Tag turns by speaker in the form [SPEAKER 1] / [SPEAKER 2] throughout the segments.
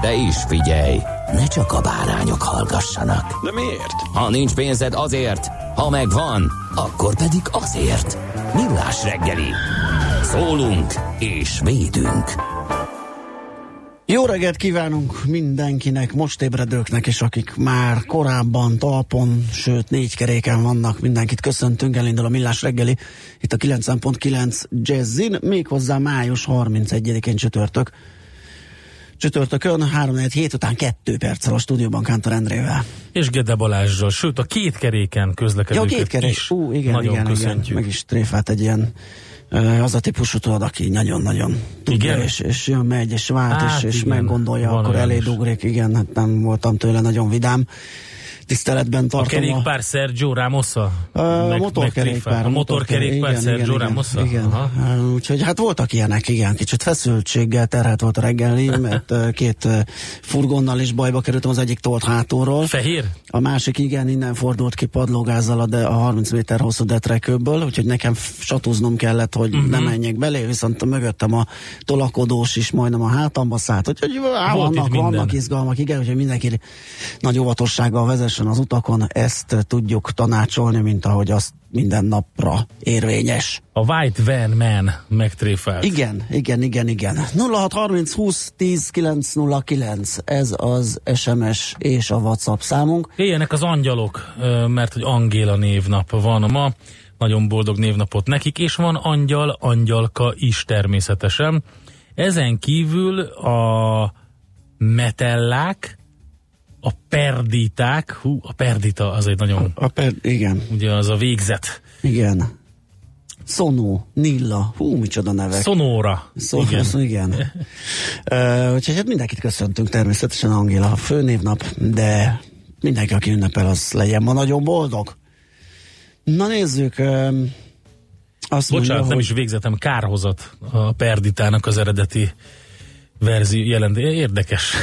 [SPEAKER 1] De is figyelj, ne csak a bárányok hallgassanak.
[SPEAKER 2] De miért?
[SPEAKER 1] Ha nincs pénzed azért, ha megvan, akkor pedig azért. Millás reggeli. Szólunk és védünk.
[SPEAKER 3] Jó reggelt kívánunk mindenkinek, most ébredőknek, és akik már korábban talpon, sőt négy keréken vannak, mindenkit köszöntünk, elindul a Millás reggeli, itt a 90.9 Jazzin, méghozzá május 31-én csütörtök. Csütörtökön 3 hét után 2 perccel a stúdióban Kántor Endrével.
[SPEAKER 4] És Gede Balázsral, sőt a két keréken közlekedőket
[SPEAKER 3] Ja, két kerék.
[SPEAKER 4] is
[SPEAKER 3] Ú, igen,
[SPEAKER 4] nagyon
[SPEAKER 3] igen,
[SPEAKER 4] köszöntjük.
[SPEAKER 3] igen, meg is tréfált egy ilyen az a típusú tudod, aki nagyon-nagyon tudja,
[SPEAKER 4] Igen?
[SPEAKER 3] és, és jön, megy, és vált,
[SPEAKER 4] Hát
[SPEAKER 3] és, és
[SPEAKER 4] igen,
[SPEAKER 3] meggondolja,
[SPEAKER 4] van
[SPEAKER 3] akkor elé
[SPEAKER 4] is.
[SPEAKER 3] ugrik, igen, hát nem voltam tőle nagyon vidám. Tiszteletben
[SPEAKER 4] A
[SPEAKER 3] tartom
[SPEAKER 4] kerékpár Sergio Ramosa?
[SPEAKER 3] a, a motorkerékpár.
[SPEAKER 4] A motorkerékpár
[SPEAKER 3] igen,
[SPEAKER 4] Sergio Ramosa?
[SPEAKER 3] Igen,
[SPEAKER 4] Aha.
[SPEAKER 3] úgyhogy hát voltak ilyenek, igen, kicsit feszültséggel terhelt volt a reggeli, mert két furgonnal is bajba kerültem, az egyik tolt hátulról.
[SPEAKER 4] Fehér?
[SPEAKER 3] A másik igen, innen fordult ki padlógázzal a, de, a 30 méter hosszú detrekőből, úgyhogy nekem satúznom kellett, hogy uh-huh. ne menjek belé, viszont a mögöttem a tolakodós is majdnem a hátamba szállt, úgyhogy á, vannak, vannak izgalmak, igen, úgyhogy mindenki nagy óvatossággal vezessen az utakon, ezt tudjuk tanácsolni, mint ahogy azt minden napra érvényes.
[SPEAKER 4] A White Van Man megtréfált.
[SPEAKER 3] Igen, igen, igen, igen. 0630 20 10 909, ez az SMS és a WhatsApp számunk.
[SPEAKER 4] Éljenek az angyalok, mert hogy Angéla névnap van ma. Nagyon boldog névnapot nekik, és van angyal, angyalka is természetesen. Ezen kívül a metellák, a perditák, hú, a perdita az egy nagyon,
[SPEAKER 3] A per, igen,
[SPEAKER 4] ugye az a végzet.
[SPEAKER 3] igen. Szonó, Nilla, hú, micsoda nevek.
[SPEAKER 4] Sonóra.
[SPEAKER 3] Szó, igen. Szó, igen. uh, úgyhogy hát mindenkit köszöntünk, természetesen Angéla a főnévnap, de mindenki, aki ünnepel, az legyen ma nagyon boldog. Na nézzük, um, azt
[SPEAKER 4] Bocsánat,
[SPEAKER 3] mondja,
[SPEAKER 4] nem
[SPEAKER 3] hogy
[SPEAKER 4] is végzetem, kárhozat a perditának az eredeti verzió jelent. Érdekes.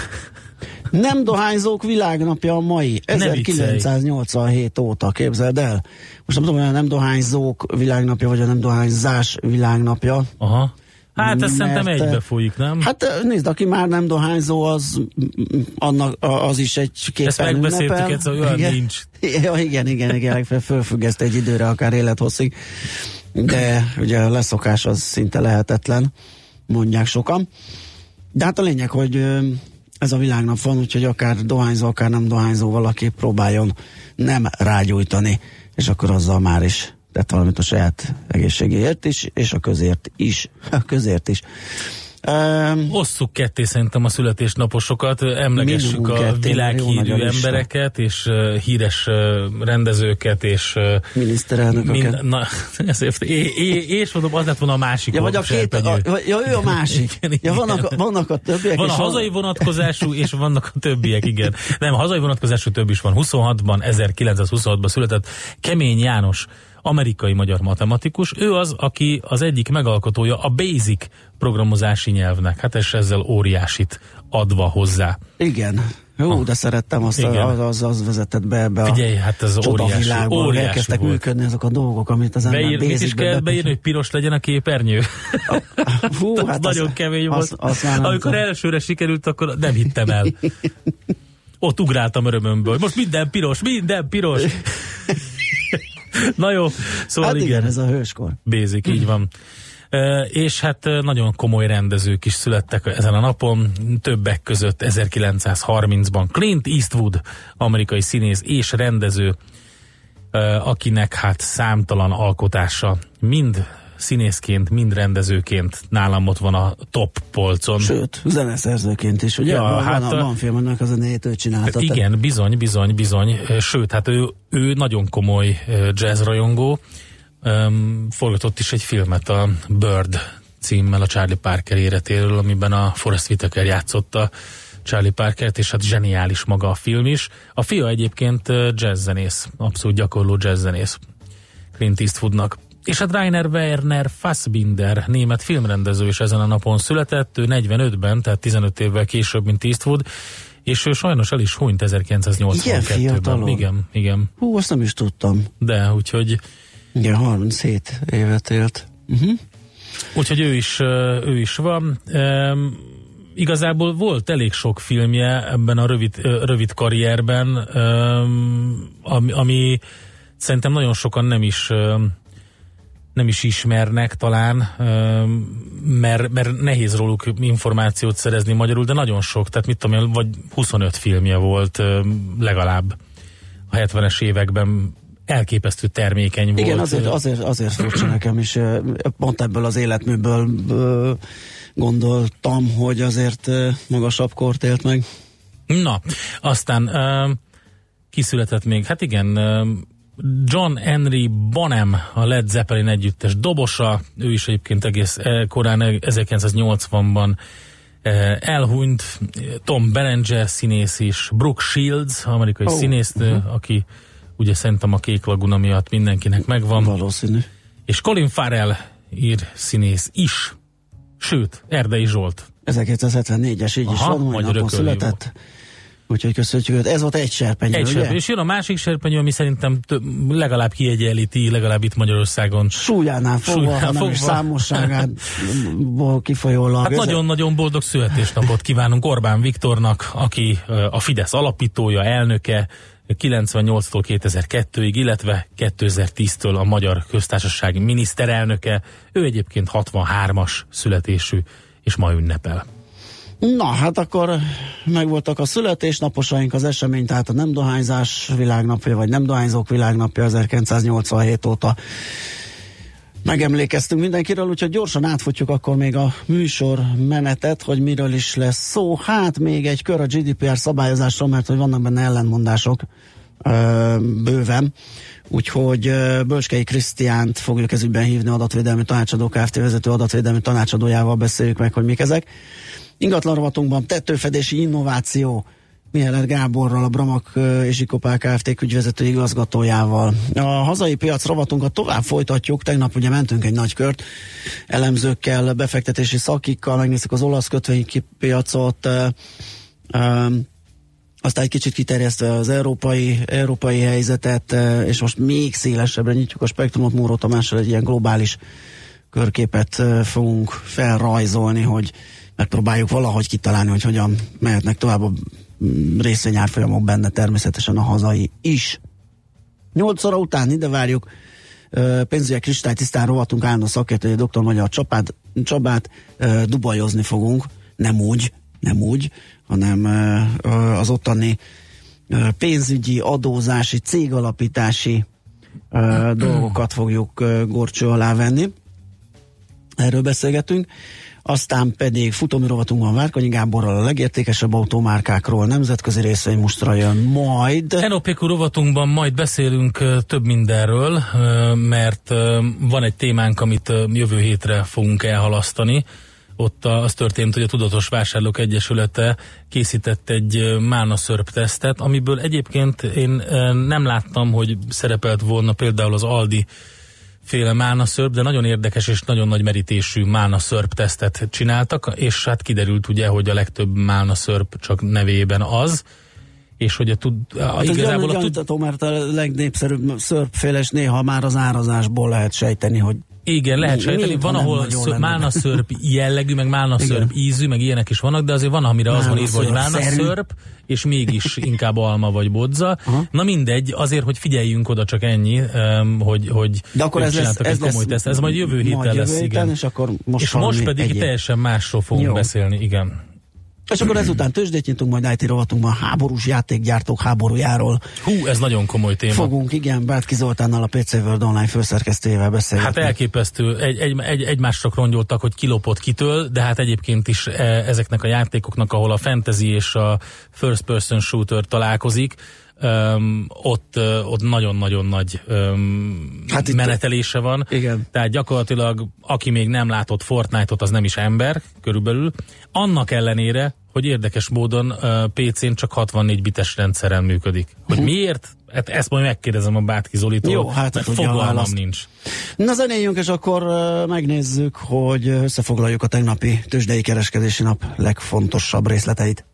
[SPEAKER 3] Nem dohányzók világnapja a mai,
[SPEAKER 4] Ne
[SPEAKER 3] 1987 óta, képzeld el. Most nem tudom, hogy a nem dohányzók világnapja, vagy a nem dohányzás világnapja.
[SPEAKER 4] Aha. Hát
[SPEAKER 3] Mert,
[SPEAKER 4] szerintem
[SPEAKER 3] eh,
[SPEAKER 4] egybe folyik, nem?
[SPEAKER 3] Hát eh, nézd, aki már nem dohányzó, az, annak, az is egy képen
[SPEAKER 4] Ezt megbeszéltük
[SPEAKER 3] ünnepel.
[SPEAKER 4] egyszer, olyan
[SPEAKER 3] igen.
[SPEAKER 4] nincs.
[SPEAKER 3] Ja, igen, igen, igen, legfeljebb fölfüggeszt egy időre, akár élethosszig. De ugye a leszokás az szinte lehetetlen, mondják sokan. De hát a lényeg, hogy ö, ez a világnap van, úgyhogy akár dohányzó, akár nem dohányzó valaki próbáljon nem rágyújtani, és akkor azzal már is tett valamit a saját egészségéért is, és a közért is. A közért is. Um,
[SPEAKER 4] Osszuk ketté szerintem a születésnaposokat, emlegessük a világhírű embereket, és uh, híres uh, rendezőket, és uh,
[SPEAKER 3] miniszterelnököket.
[SPEAKER 4] na, ezért, é, é, és mondom, az lett volna a másik
[SPEAKER 3] Ja, vagy a két, a, ja, ő a másik.
[SPEAKER 4] Igen,
[SPEAKER 3] ja,
[SPEAKER 4] igen.
[SPEAKER 3] vannak, a- vannak a többiek.
[SPEAKER 4] Van a hazai vonatkozású, és vannak a többiek, igen. Nem, a hazai vonatkozású több is van. 26-ban, 1926-ban született Kemény János, amerikai-magyar matematikus. Ő az, aki az egyik megalkotója a BASIC programozási nyelvnek. Hát és ezzel óriásit adva hozzá.
[SPEAKER 3] Igen. Jó, de szerettem azt,
[SPEAKER 4] Igen.
[SPEAKER 3] az, az, az vezetett be ebbe
[SPEAKER 4] Figyelj, hát ez
[SPEAKER 3] a
[SPEAKER 4] óriási, óriási
[SPEAKER 3] elkezdtek
[SPEAKER 4] volt.
[SPEAKER 3] működni azok a dolgok, amit az ember
[SPEAKER 4] Beír, mit is kell
[SPEAKER 3] be-
[SPEAKER 4] beírni, hogy piros legyen a képernyő?
[SPEAKER 3] Hú,
[SPEAKER 4] az
[SPEAKER 3] hát
[SPEAKER 4] nagyon
[SPEAKER 3] az-
[SPEAKER 4] kemény
[SPEAKER 3] az-
[SPEAKER 4] volt.
[SPEAKER 3] már nem
[SPEAKER 4] Amikor
[SPEAKER 3] tudom.
[SPEAKER 4] elsőre sikerült, akkor nem hittem el. Ott ugráltam örömömből. Most minden piros, minden piros. Na jó, szóval
[SPEAKER 3] Hát
[SPEAKER 4] igen,
[SPEAKER 3] igen, ez a hőskor.
[SPEAKER 4] basic, így van. És hát nagyon komoly rendezők is születtek ezen a napon, többek között 1930-ban Clint Eastwood, amerikai színész és rendező, akinek hát számtalan alkotása mind színészként, mind rendezőként nálam ott van a top polcon.
[SPEAKER 3] Sőt, zeneszerzőként is, ugye? Ja, van, hát van, van film, annak az a ő csinálta.
[SPEAKER 4] Igen, te. bizony, bizony, bizony. Sőt, hát ő, ő nagyon komoly jazz rajongó. Um, forgatott is egy filmet a Bird címmel a Charlie Parker életéről, amiben a Forrest Whitaker játszotta Charlie Parkert, és hát zseniális maga a film is. A fia egyébként jazzzenész, abszolút gyakorló jazzzenész Clint Eastwoodnak. És hát Rainer Werner Fassbinder, német filmrendező is ezen a napon született, ő 45-ben, tehát 15 évvel később, mint Eastwood, és ő sajnos el is hunyt 1982-ben. Igen, igen.
[SPEAKER 3] Hú, azt nem is tudtam.
[SPEAKER 4] De, úgyhogy...
[SPEAKER 3] Igen, 37 évet élt. Uh-huh.
[SPEAKER 4] Úgyhogy ő is, ő is van. Um, igazából volt elég sok filmje ebben a rövid, rövid karrierben, um, ami, ami szerintem nagyon sokan nem is nem is ismernek talán, mert, mert nehéz róluk információt szerezni magyarul, de nagyon sok, tehát mit tudom én, vagy 25 filmje volt legalább a 70-es években elképesztő termékeny volt.
[SPEAKER 3] Igen, azért, azért, azért furcsa nekem is, pont ebből az életműből gondoltam, hogy azért magasabb kort élt meg.
[SPEAKER 4] Na, aztán kiszületett még, hát igen, John Henry Bonham, a Led Zeppelin együttes dobosa, ő is egyébként egész eh, korán 1980-ban eh, elhunyt, Tom Berenger színész is, Brooke Shields, amerikai oh, színésznő, uh-huh. aki ugye szerintem a Kék Laguna miatt mindenkinek megvan.
[SPEAKER 3] Valószínű.
[SPEAKER 4] És Colin Farrell ír színész is, sőt, Erdei Zsolt.
[SPEAKER 3] 1974-es, így Aha, is van, mai napon született. Jó. Úgyhogy köszönjük őt. Ez volt egy serpenyő,
[SPEAKER 4] Egy serpenyő. És jön a másik serpenyő, ami szerintem több, legalább kiegyenlíti, legalább itt Magyarországon.
[SPEAKER 3] Súlyánál fogva, Súlyánál hanem fogva. számosságából kifolyólag.
[SPEAKER 4] Hát nagyon-nagyon boldog születésnapot kívánunk Orbán Viktornak, aki a Fidesz alapítója, elnöke, 98-tól 2002-ig, illetve 2010-től a Magyar Köztársasági miniszterelnöke. Ő egyébként 63-as születésű, és ma ünnepel.
[SPEAKER 3] Na, hát akkor megvoltak a születésnaposaink, az esemény, tehát a nem dohányzás világnapja, vagy nem dohányzók világnapja 1987 óta megemlékeztünk mindenkiről, úgyhogy gyorsan átfutjuk akkor még a műsor menetet, hogy miről is lesz szó. Hát még egy kör a GDPR szabályozásról, mert hogy vannak benne ellentmondások bőven. Úgyhogy Bölskei Krisztiánt fogjuk ezügyben hívni adatvédelmi tanácsadó Kft. vezető adatvédelmi tanácsadójával beszéljük meg, hogy mik ezek. Ingatlan rovatunkban tettőfedési innováció, Mielet Gáborral, a Bramak és Ikopál Kft. ügyvezető igazgatójával. A hazai piac rovatunkat tovább folytatjuk. Tegnap ugye mentünk egy nagy kört elemzőkkel, befektetési szakikkal, megnéztük az olasz kötvénypiacot, aztán egy kicsit kiterjesztve az európai, európai helyzetet, és most még szélesebbre nyitjuk a spektrumot, Móró Tamással egy ilyen globális körképet fogunk felrajzolni, hogy megpróbáljuk valahogy kitalálni, hogy hogyan mehetnek tovább a részvényárfolyamok benne, természetesen a hazai is. Nyolc óra után ide várjuk pénzügyi tisztán rovatunk állna szakértője dr. Magyar Csapát, Csabát dubajozni fogunk, nem úgy, nem úgy, hanem az ottani pénzügyi, adózási, cégalapítási dolgokat fogjuk gorcső alá venni. Erről beszélgetünk aztán pedig futómű rovatunkban Várkonyi Gáborral a legértékesebb automárkákról, nemzetközi részvénymustra jön majd.
[SPEAKER 4] NOPQ rovatunkban majd beszélünk több mindenről, mert van egy témánk, amit jövő hétre fogunk elhalasztani. Ott az történt, hogy a Tudatos Vásárlók Egyesülete készített egy mána szörp tesztet, amiből egyébként én nem láttam, hogy szerepelt volna például az Aldi féle mána szörp, de nagyon érdekes és nagyon nagy merítésű mána szörp tesztet csináltak, és hát kiderült ugye, hogy a legtöbb mána szörp csak nevében az, és hogy a tud,
[SPEAKER 3] hát igazából a tud... mert a legnépszerűbb szörpféle, és néha már az árazásból lehet sejteni, hogy
[SPEAKER 4] Igen, lehet
[SPEAKER 3] Mi-
[SPEAKER 4] sejteni. Van, ahol
[SPEAKER 3] nagyon
[SPEAKER 4] szö-
[SPEAKER 3] lenne.
[SPEAKER 4] málna szörp jellegű, meg málna szörp ízű, meg ilyenek is vannak, de azért van, amire az van írva, hogy
[SPEAKER 3] Málna
[SPEAKER 4] málna
[SPEAKER 3] szörp-szerű.
[SPEAKER 4] szörp, és mégis inkább alma vagy bodza. Na mindegy, azért, hogy figyeljünk oda csak ennyi, hogy, hogy
[SPEAKER 3] De akkor ez lesz, ez lesz
[SPEAKER 4] komoly teszt. Ez majd jövő héten
[SPEAKER 3] majd
[SPEAKER 4] lesz,
[SPEAKER 3] jövő héten,
[SPEAKER 4] igen.
[SPEAKER 3] és akkor most
[SPEAKER 4] és most pedig
[SPEAKER 3] egyéb.
[SPEAKER 4] teljesen másról fogunk
[SPEAKER 3] Jó.
[SPEAKER 4] beszélni, igen.
[SPEAKER 3] És akkor ezután tőzsdét nyitunk, majd IT rovatunkban háborús játékgyártók háborújáról
[SPEAKER 4] Hú, ez nagyon komoly téma.
[SPEAKER 3] fogunk, igen, Bátki Zoltánnal a PC World Online főszerkesztőjével beszélgetni.
[SPEAKER 4] Hát elképesztő. Egy, egy, egy, egymásra rongyoltak, hogy kilopott kitől, de hát egyébként is e, ezeknek a játékoknak, ahol a fantasy és a first person shooter találkozik, Um, ott, uh, ott nagyon-nagyon nagy um,
[SPEAKER 3] Hát itt-
[SPEAKER 4] menetelése van.
[SPEAKER 3] Igen.
[SPEAKER 4] Tehát gyakorlatilag, aki még nem látott Fortnite-ot, az nem is ember, körülbelül. Annak ellenére, hogy érdekes módon uh, PC-n csak 64 bites rendszeren működik. Hogy miért? Hát ezt majd megkérdezem a Bátki Zolitól,
[SPEAKER 3] Jó, hát
[SPEAKER 4] mert fogalmam nincs.
[SPEAKER 3] Na zenéljünk, és akkor uh, megnézzük, hogy összefoglaljuk a tegnapi tőzsdei kereskedési nap legfontosabb részleteit.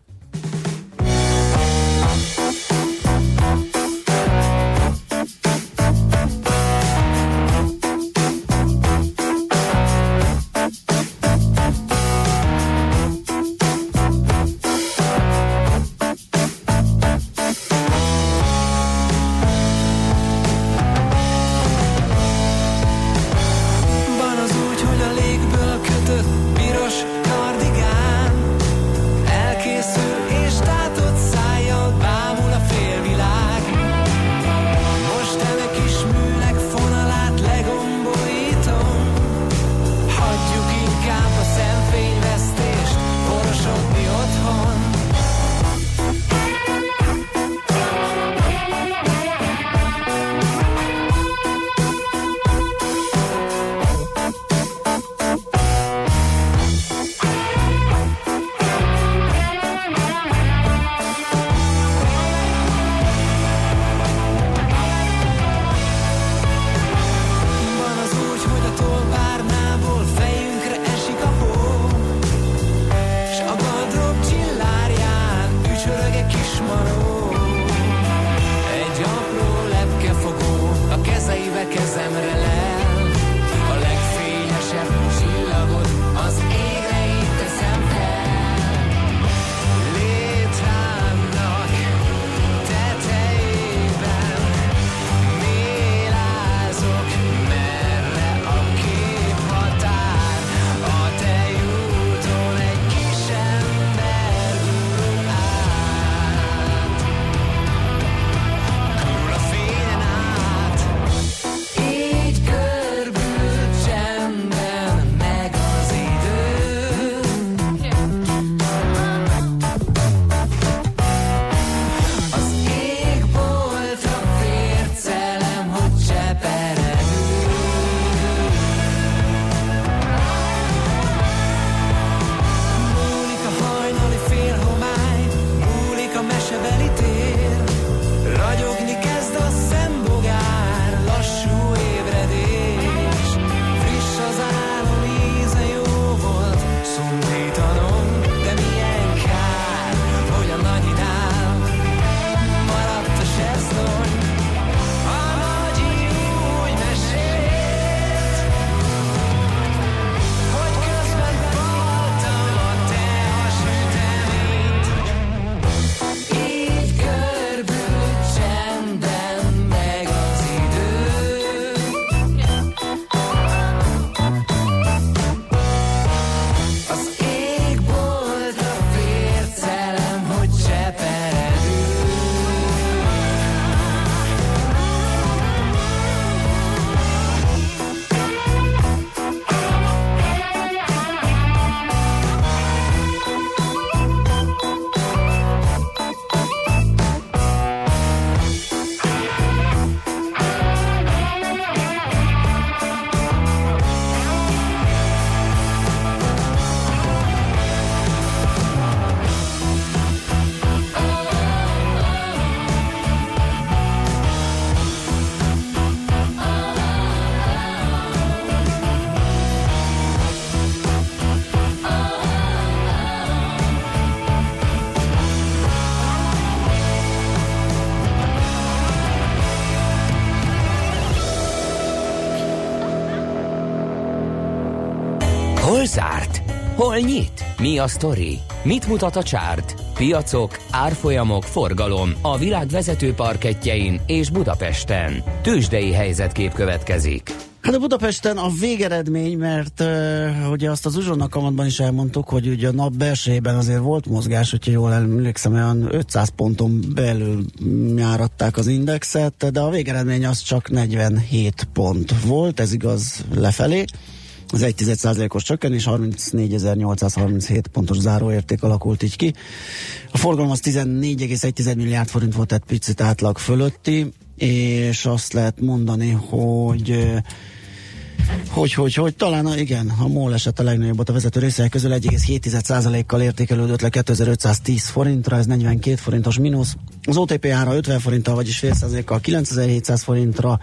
[SPEAKER 1] Hol nyit? Mi a sztori? Mit mutat a csárt? Piacok, árfolyamok, forgalom a világ vezető parketjein és Budapesten. Tősdei helyzetkép következik.
[SPEAKER 3] Hát a Budapesten a végeredmény, mert uh, ugye azt az uzsonnak kamatban is elmondtuk, hogy ugye a nap belsejében azért volt mozgás, hogyha jól emlékszem, olyan 500 ponton belül járatták az indexet, de a végeredmény az csak 47 pont volt, ez igaz lefelé. Az 1 os csökkenés, 34.837 pontos záróérték alakult így ki. A forgalom az 14,1 milliárd forint volt, tehát picit átlag fölötti, és azt lehet mondani, hogy hogy, hogy, hogy, talán igen, a MOL esett a legnagyobbat a vezető részek közül 1,7%-kal értékelődött le 2510 forintra, ez 42 forintos mínusz. Az OTP ára 50 forinttal, vagyis fél százalékkal 9700 forintra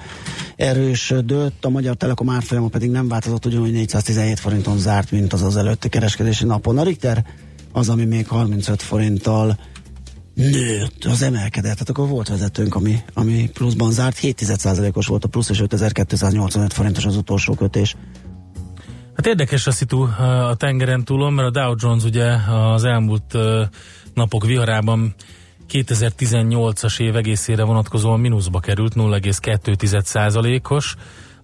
[SPEAKER 3] erősödött, a Magyar Telekom árfolyama pedig nem változott, ugyanúgy 417 forinton zárt, mint az az előtti kereskedési napon. A Richter az, ami még 35 forinttal nőtt, az emelkedett. Tehát akkor volt vezetőnk, ami, ami pluszban zárt. 7,1%-os volt a plusz, és 5285 forintos az utolsó kötés.
[SPEAKER 4] Hát érdekes a szitu a tengeren túlon, mert a Dow Jones ugye az elmúlt napok viharában 2018-as év egészére vonatkozóan mínuszba került, 0,2%-os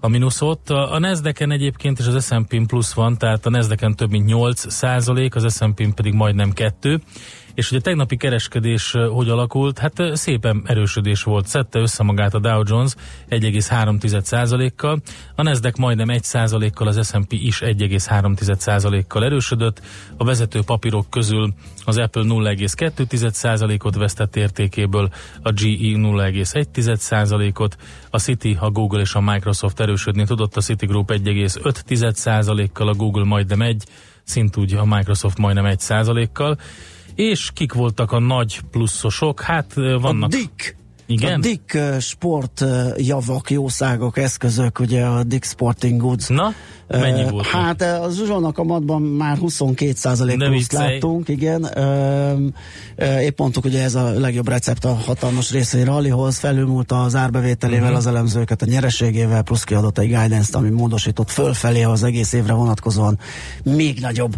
[SPEAKER 4] a mínuszot. A Nasdaq-en egyébként és az S&P plusz van, tehát a Nasdaq-en több mint 8 százalék, az S&P pedig majdnem 2. És hogy a tegnapi kereskedés hogy alakult, hát szépen erősödés volt. Szedte össze magát a Dow Jones 1,3%-kal, a Nasdaq majdnem 1%-kal, az S&P is 1,3%-kal erősödött. A vezető papírok közül az Apple 0,2%-ot vesztett értékéből, a GE 0,1%-ot, a City, a Google és a Microsoft erősödni tudott, a Citigroup 1,5%-kal, a Google majdnem 1, szintúgy a Microsoft majdnem 1%-kal. És kik voltak a nagy pluszosok? Hát vannak...
[SPEAKER 3] A Dick.
[SPEAKER 4] Igen?
[SPEAKER 3] A Dick sport javak, jószágok, eszközök, ugye a Dick Sporting Goods.
[SPEAKER 4] Na, mennyi volt?
[SPEAKER 3] Hát az Zsuzsónak a madban már 22 pluszt láttunk, igen. Épp mondtuk, hogy ez a legjobb recept a hatalmas részei rallyhoz, felülmúlta az árbevételével uh-huh. az elemzőket, a nyereségével, plusz kiadott egy guidance ami módosított fölfelé az egész évre vonatkozóan még nagyobb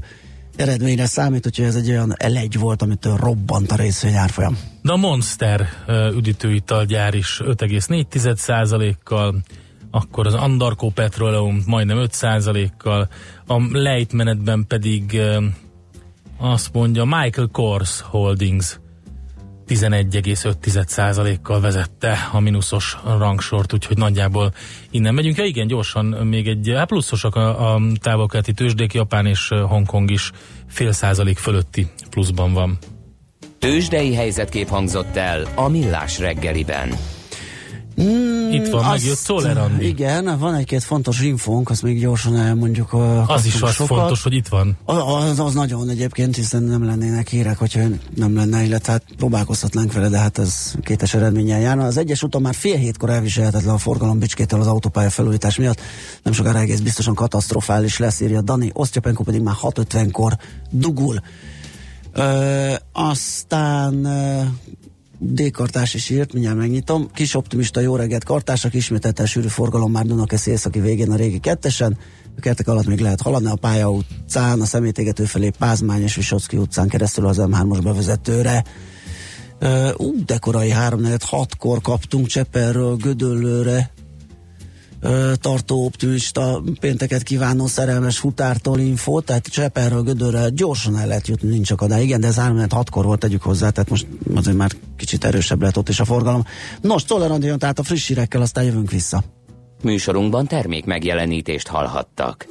[SPEAKER 3] eredményre számít, hogyha ez egy olyan elegy volt, amitől robbant a részvényárfolyam.
[SPEAKER 4] De a Monster üdítőitalgyár is 5,4%-kal, akkor az Andarko Petroleum majdnem 5%-kal, a lejtmenetben pedig azt mondja Michael Kors Holdings 11,5%-kal vezette a mínuszos rangsort, úgyhogy nagyjából innen megyünk. Ja igen, gyorsan még egy, hát pluszosak a, a távolkeleti tőzsdék, Japán és Hongkong is fél százalék fölötti pluszban van.
[SPEAKER 1] Tőzsdei helyzetkép hangzott el a Millás reggeliben.
[SPEAKER 4] Mm, Itt van, megjött Szoller Andi.
[SPEAKER 3] Igen, van egy-két fontos infónk, azt még gyorsan elmondjuk.
[SPEAKER 4] Az is az sokat. fontos, hogy itt van.
[SPEAKER 3] Az, az nagyon egyébként, hiszen nem lennének hírek, hogyha nem lenne, illetve hát próbálkozhatnánk vele, de hát ez kétes eredménnyel járna. Az egyes úton már fél hétkor elviselhetetlen a forgalom bicskétől az autópálya felújítás miatt. Nem sokára egész biztosan katasztrofális lesz, írja Dani. Osztyapenko pedig már 6.50-kor dugul. Ö, aztán D-kartás is írt, mindjárt megnyitom. Kis optimista jó reggelt kartások, ismételten sűrű forgalom már Dunakeszi északi végén a régi kettesen. A kertek alatt még lehet haladni a pálya utcán, a szemétégető felé Pázmány és Visocki utcán keresztül az M3-os bevezetőre. Ú, uh, de korai 3 6 kor kaptunk Cseperről Gödöllőre tartó optimista pénteket kívánó szerelmes futártól info, tehát Cseperről Gödörre gyorsan el lehet jutni, nincs akadály. Igen, de ez 3 6-kor volt, tegyük hozzá, tehát most azért már kicsit erősebb lett ott is a forgalom. Nos, jön tehát a friss hírekkel, aztán jövünk vissza.
[SPEAKER 1] Műsorunkban termék megjelenítést hallhattak.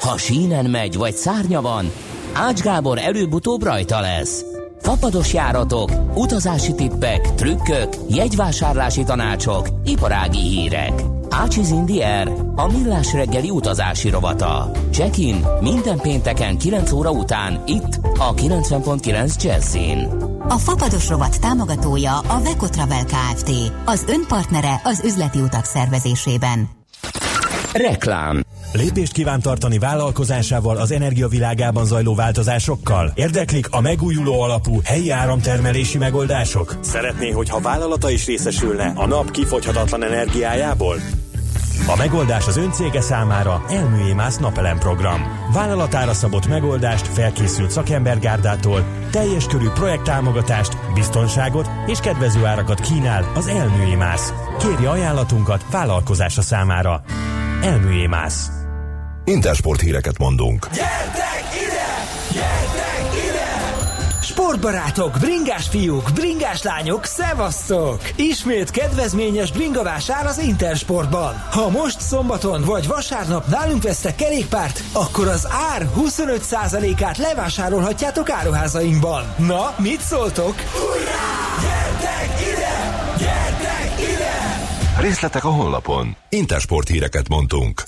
[SPEAKER 1] Ha sínen megy, vagy szárnya van, Ács Gábor előbb-utóbb rajta lesz. Fapados járatok, utazási tippek, trükkök, jegyvásárlási tanácsok, iparági hírek. Ácsiz Indier, a millás reggeli utazási rovata. Check-in minden pénteken 9 óra után itt a 90.9 Jazzin.
[SPEAKER 5] A Fapados rovat támogatója a Veco Travel Kft. Az önpartnere az üzleti utak szervezésében.
[SPEAKER 1] Reklám
[SPEAKER 6] Lépést kíván tartani vállalkozásával az energiavilágában zajló változásokkal? Érdeklik a megújuló alapú helyi áramtermelési megoldások? Szeretné, hogyha vállalata is részesülne a nap kifogyhatatlan energiájából? A megoldás az öncége számára Elműémász napelem program. Vállalatára szabott megoldást felkészült szakembergárdától, teljes körű projekttámogatást, biztonságot és kedvező árakat kínál az Elműémász. Kérje ajánlatunkat vállalkozása számára. Elműémász.
[SPEAKER 7] Intersport híreket mondunk.
[SPEAKER 8] Gyertek ide! Gyertek ide! Sportbarátok, bringás fiúk, bringás lányok, szevasztok! Ismét kedvezményes bringavásár az Intersportban. Ha most szombaton vagy vasárnap nálunk vesztek kerékpárt, akkor az ár 25%-át levásárolhatjátok áruházainkban. Na, mit szóltok? Hurrá! Gyertek ide! Gyertek ide!
[SPEAKER 7] Részletek a honlapon. Intersport híreket mondtunk.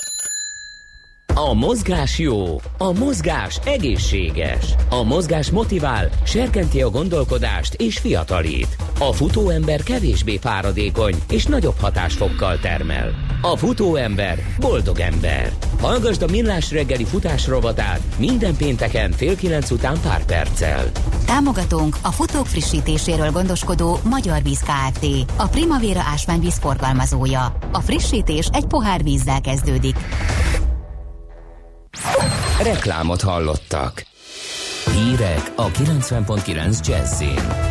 [SPEAKER 1] A mozgás jó, a mozgás egészséges, a mozgás motivál, serkenti a gondolkodást és fiatalít. A futóember kevésbé fáradékony és nagyobb hatásfokkal termel. A futóember boldog ember. Hallgasd a Millás reggeli futás rovatát minden pénteken fél kilenc után pár perccel.
[SPEAKER 5] Támogatónk a futók frissítéséről gondoskodó Magyar Víz Kft. A Primavera ásványvíz forgalmazója. A frissítés egy pohár vízzel kezdődik.
[SPEAKER 1] Reklámot hallottak. Hírek a 90.9 Jazzin.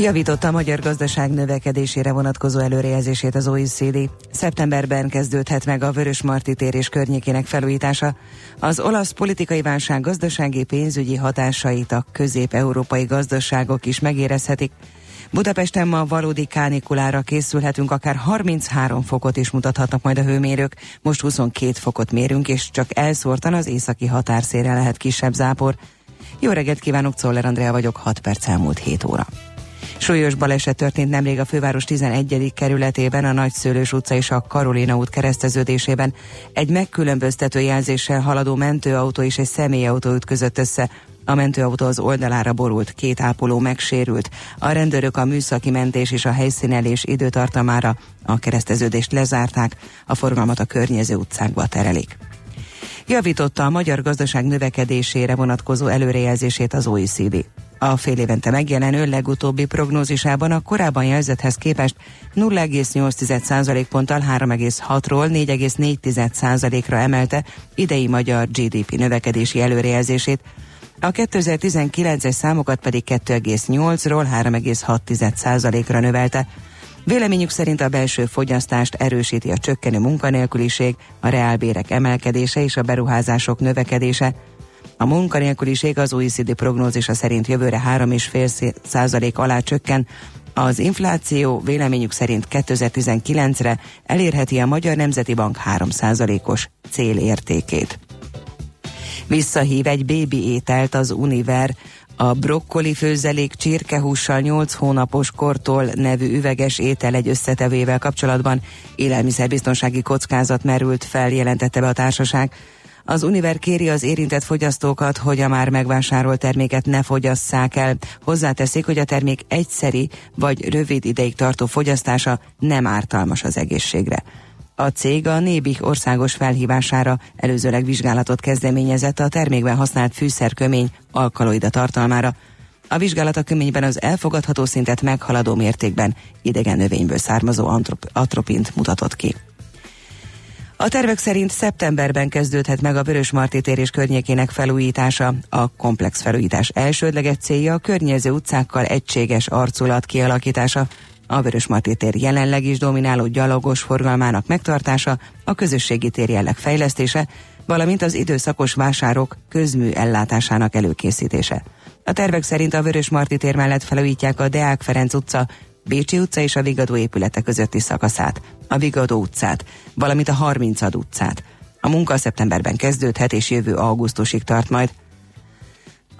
[SPEAKER 9] Javította a magyar gazdaság növekedésére vonatkozó előrejelzését az OECD. Szeptemberben kezdődhet meg a Vörös Marti tér környékének felújítása. Az olasz politikai válság gazdasági pénzügyi hatásait a közép-európai gazdaságok is megérezhetik. Budapesten ma valódi kánikulára készülhetünk, akár 33 fokot is mutathatnak majd a hőmérők. Most 22 fokot mérünk, és csak elszórtan az északi határszére lehet kisebb zápor. Jó reggelt kívánok, Czoller Andrea vagyok, 6 perc elmúlt 7 óra. Súlyos baleset történt nemrég a főváros 11. kerületében, a Nagyszőlős utca és a Karolina út kereszteződésében. Egy megkülönböztető jelzéssel haladó mentőautó és egy személyautó ütközött össze. A mentőautó az oldalára borult, két ápoló megsérült. A rendőrök a műszaki mentés és a helyszínelés időtartamára a kereszteződést lezárták, a forgalmat a környező utcákba terelik. Javította a magyar gazdaság növekedésére vonatkozó előrejelzését az OECD. A fél évente megjelenő legutóbbi prognózisában a korábban jelzethez képest 0,8% ponttal 3,6-ról 4,4%-ra emelte idei magyar GDP növekedési előrejelzését, a 2019-es számokat pedig 2,8-ról 3,6%-ra növelte. Véleményük szerint a belső fogyasztást erősíti a csökkenő munkanélküliség, a reálbérek emelkedése és a beruházások növekedése. A munkanélküliség az OECD prognózisa szerint jövőre 3,5 százalék alá csökken, az infláció véleményük szerint 2019-re elérheti a Magyar Nemzeti Bank 3% os célértékét. Visszahív egy bébi ételt az Univer, a brokkoli főzelék csirkehússal 8 hónapos kortól nevű üveges étel egy összetevével kapcsolatban élelmiszerbiztonsági kockázat merült fel, jelentette be a társaság. Az Univer kéri az érintett fogyasztókat, hogy a már megvásárolt terméket ne fogyasszák el. Hozzáteszik, hogy a termék egyszeri vagy rövid ideig tartó fogyasztása nem ártalmas az egészségre. A cég a Nébih országos felhívására előzőleg vizsgálatot kezdeményezett a termékben használt fűszerkömény alkaloida tartalmára. A vizsgálat a köményben az elfogadható szintet meghaladó mértékben idegen növényből származó antrop- atropint mutatott ki. A tervek szerint szeptemberben kezdődhet meg a Vörös Marti tér és környékének felújítása. A komplex felújítás elsődleges célja a környező utcákkal egységes arculat kialakítása, a Vörösmarty tér jelenleg is domináló gyalogos forgalmának megtartása, a közösségi tér jelleg fejlesztése, valamint az időszakos vásárok közmű ellátásának előkészítése. A tervek szerint a Vörösmarty tér mellett felújítják a Deák Ferenc utca, Bécsi utca és a Vigadó épülete közötti szakaszát, a Vigadó utcát, valamint a 30 utcát. A munka szeptemberben kezdődhet és jövő augusztusig tart majd.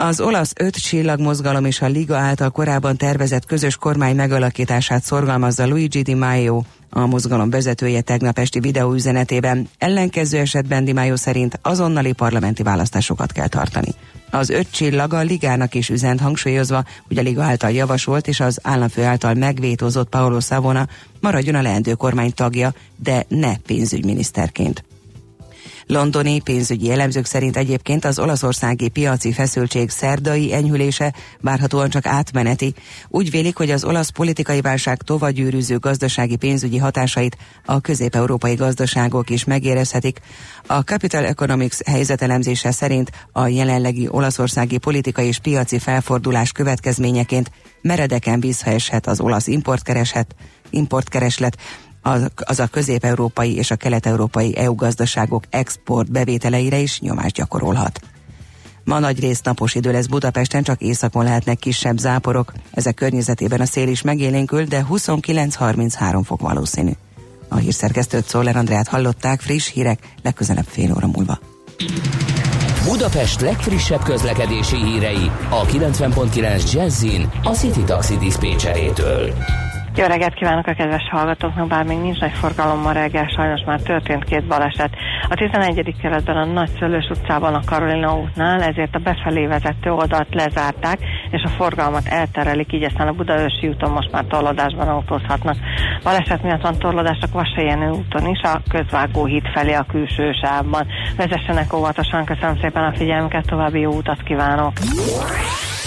[SPEAKER 9] Az olasz öt csillagmozgalom és a Liga által korábban tervezett közös kormány megalakítását szorgalmazza Luigi Di Maio, a mozgalom vezetője tegnap esti videóüzenetében. Ellenkező esetben Di Maio szerint azonnali parlamenti választásokat kell tartani. Az öt csillag a ligának is üzent hangsúlyozva, hogy a liga által javasolt és az államfő által megvétózott Paolo Savona maradjon a leendő kormány tagja, de ne pénzügyminiszterként. Londoni pénzügyi elemzők szerint egyébként az olaszországi piaci feszültség szerdai enyhülése várhatóan csak átmeneti. Úgy vélik, hogy az olasz politikai válság tovagyűrűző gazdasági pénzügyi hatásait a közép-európai gazdaságok is megérezhetik. A Capital Economics helyzetelemzése szerint a jelenlegi olaszországi politikai és piaci felfordulás következményeként meredeken visszaeshet az olasz importkereslet, importkereslet az, a közép-európai és a kelet-európai EU gazdaságok export bevételeire is nyomást gyakorolhat. Ma nagy rész napos idő lesz Budapesten, csak északon lehetnek kisebb záporok. Ezek környezetében a szél is megélénkül, de 29-33 fok valószínű. A hírszerkesztőt Szoller Andrát hallották, friss hírek, legközelebb fél óra múlva.
[SPEAKER 10] Budapest legfrissebb közlekedési hírei a 90.9 Jazzin a City Taxi Dispécsejétől.
[SPEAKER 11] Jó reggelt kívánok a kedves hallgatóknak, bár még nincs nagy forgalom ma reggel, sajnos már történt két baleset. A 11. keretben a Nagy Szőlős utcában a Karolina útnál, ezért a befelé vezető oldalt lezárták, és a forgalmat elterelik, így aztán a Budaörsi úton most már torlódásban autózhatnak. Baleset miatt van torlódás a Kvasajenő úton is, a közvágó híd felé a külső sávban. Vezessenek óvatosan, köszönöm szépen a figyelmüket, további jó utat kívánok!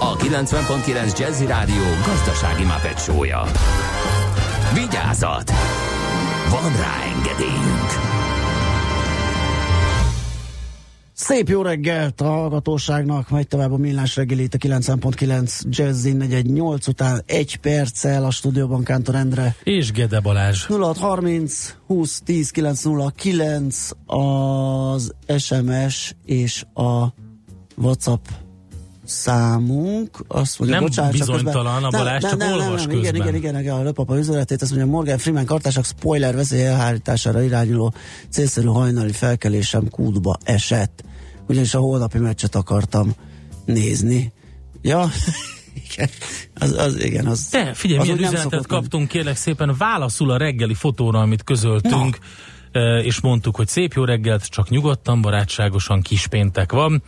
[SPEAKER 1] a 90.9 Jazzy Rádió gazdasági mapetsója. Vigyázat! Van rá engedélyünk!
[SPEAKER 3] Szép jó reggelt a hallgatóságnak, megy tovább a millás reggeli itt a 9.9 Jazzin 418 után egy perccel a stúdióban Kántor Endre.
[SPEAKER 4] És Gede Balázs.
[SPEAKER 3] 0630 20 10 909 az SMS és a WhatsApp számunk, azt mondja,
[SPEAKER 4] nem
[SPEAKER 3] bocsánat,
[SPEAKER 4] bizonytalan a Balázs,
[SPEAKER 3] nem,
[SPEAKER 4] csak
[SPEAKER 3] nem, nem,
[SPEAKER 4] olvas
[SPEAKER 3] nem,
[SPEAKER 4] közben.
[SPEAKER 3] Igen, igen, igen, a löpapa üzenetét, azt mondja, Morgan Freeman kartársak spoiler veszély elhárítására irányuló célszerű hajnali felkelésem kútba esett. Ugyanis a holnapi meccset akartam nézni. Ja, igen, az, az, igen, az,
[SPEAKER 4] Te, figyelj,
[SPEAKER 3] az
[SPEAKER 4] milyen
[SPEAKER 3] nem
[SPEAKER 4] üzenetet kaptunk, kérlek szépen, válaszul a reggeli fotóra, amit közöltünk, eh, és mondtuk, hogy szép jó reggelt, csak nyugodtan, barátságosan kispéntek van.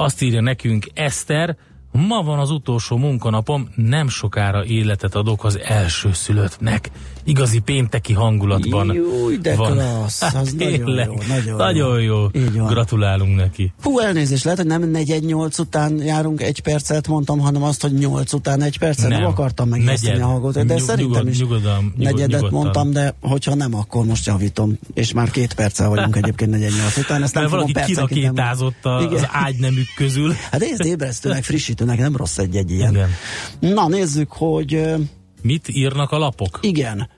[SPEAKER 4] Azt írja nekünk Eszter, ma van az utolsó munkanapom, nem sokára életet adok az elsőszülöttnek. Igazi pénteki hangulatban
[SPEAKER 3] Júj, de
[SPEAKER 4] van.
[SPEAKER 3] klassz, az
[SPEAKER 4] Hát
[SPEAKER 3] nagyon jó, nagyon
[SPEAKER 4] nagyon jó.
[SPEAKER 3] Így van.
[SPEAKER 4] Gratulálunk neki.
[SPEAKER 3] Hú, elnézést, lehet, hogy nem 4-8 után járunk egy percet, mondtam, hanem azt, hogy 8 után egy percet. Nem,
[SPEAKER 4] Nem.
[SPEAKER 3] akartam megijeszteni a hallgatót, de
[SPEAKER 4] Nyug-
[SPEAKER 3] szerintem is
[SPEAKER 4] nyugodtan, nyugod-
[SPEAKER 3] negyedet
[SPEAKER 4] nyugodtan.
[SPEAKER 3] mondtam, de hogyha nem, akkor most javítom. És már két perccel vagyunk egyébként 4-8 után. Ezt nem
[SPEAKER 4] Mert valaki kirakétázott az ágynemük közül.
[SPEAKER 3] Hát ez ébresztőnek, frissítőnek nem rossz egy-egy ilyen.
[SPEAKER 4] Igen.
[SPEAKER 3] Na, nézzük, hogy
[SPEAKER 4] Mit írnak a lapok?
[SPEAKER 3] igen.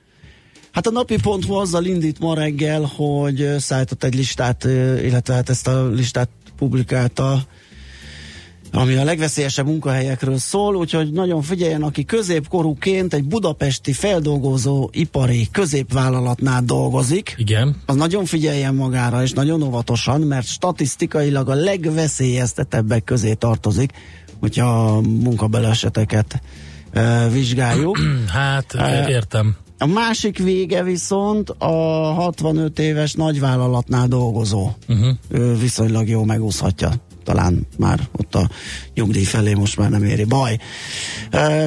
[SPEAKER 3] Hát a napi.hu azzal indít ma reggel, hogy szállított egy listát, illetve hát ezt a listát publikálta, ami a legveszélyesebb munkahelyekről szól, úgyhogy nagyon figyeljen, aki középkorúként egy budapesti feldolgozó ipari középvállalatnál dolgozik,
[SPEAKER 4] Igen.
[SPEAKER 3] az nagyon figyeljen magára, és nagyon óvatosan, mert statisztikailag a legveszélyeztetebbek közé tartozik, hogyha a munkabeleseteket vizsgáljuk.
[SPEAKER 4] Hát, értem.
[SPEAKER 3] A másik vége viszont a 65 éves nagyvállalatnál dolgozó.
[SPEAKER 4] Uh-huh.
[SPEAKER 3] Viszonylag jó megúszhatja. Talán már ott a nyugdíj felé most már nem éri baj.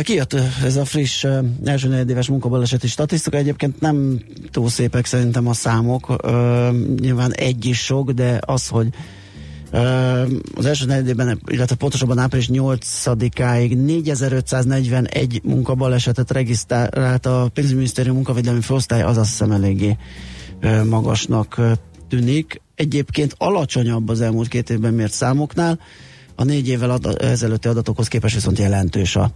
[SPEAKER 3] Kijött ez a friss első negyedéves munkabaleseti statisztika. Egyébként nem túl szépek szerintem a számok. Nyilván egy is sok, de az, hogy az első negyedében, illetve pontosabban április 8-áig 4541 munkabalesetet regisztrált a pénzügyminisztérium munkavédelmi főosztály, az azt hiszem eléggé magasnak tűnik. Egyébként alacsonyabb az elmúlt két évben mért számoknál, a négy évvel ad- ezelőtti adatokhoz képest viszont jelentős a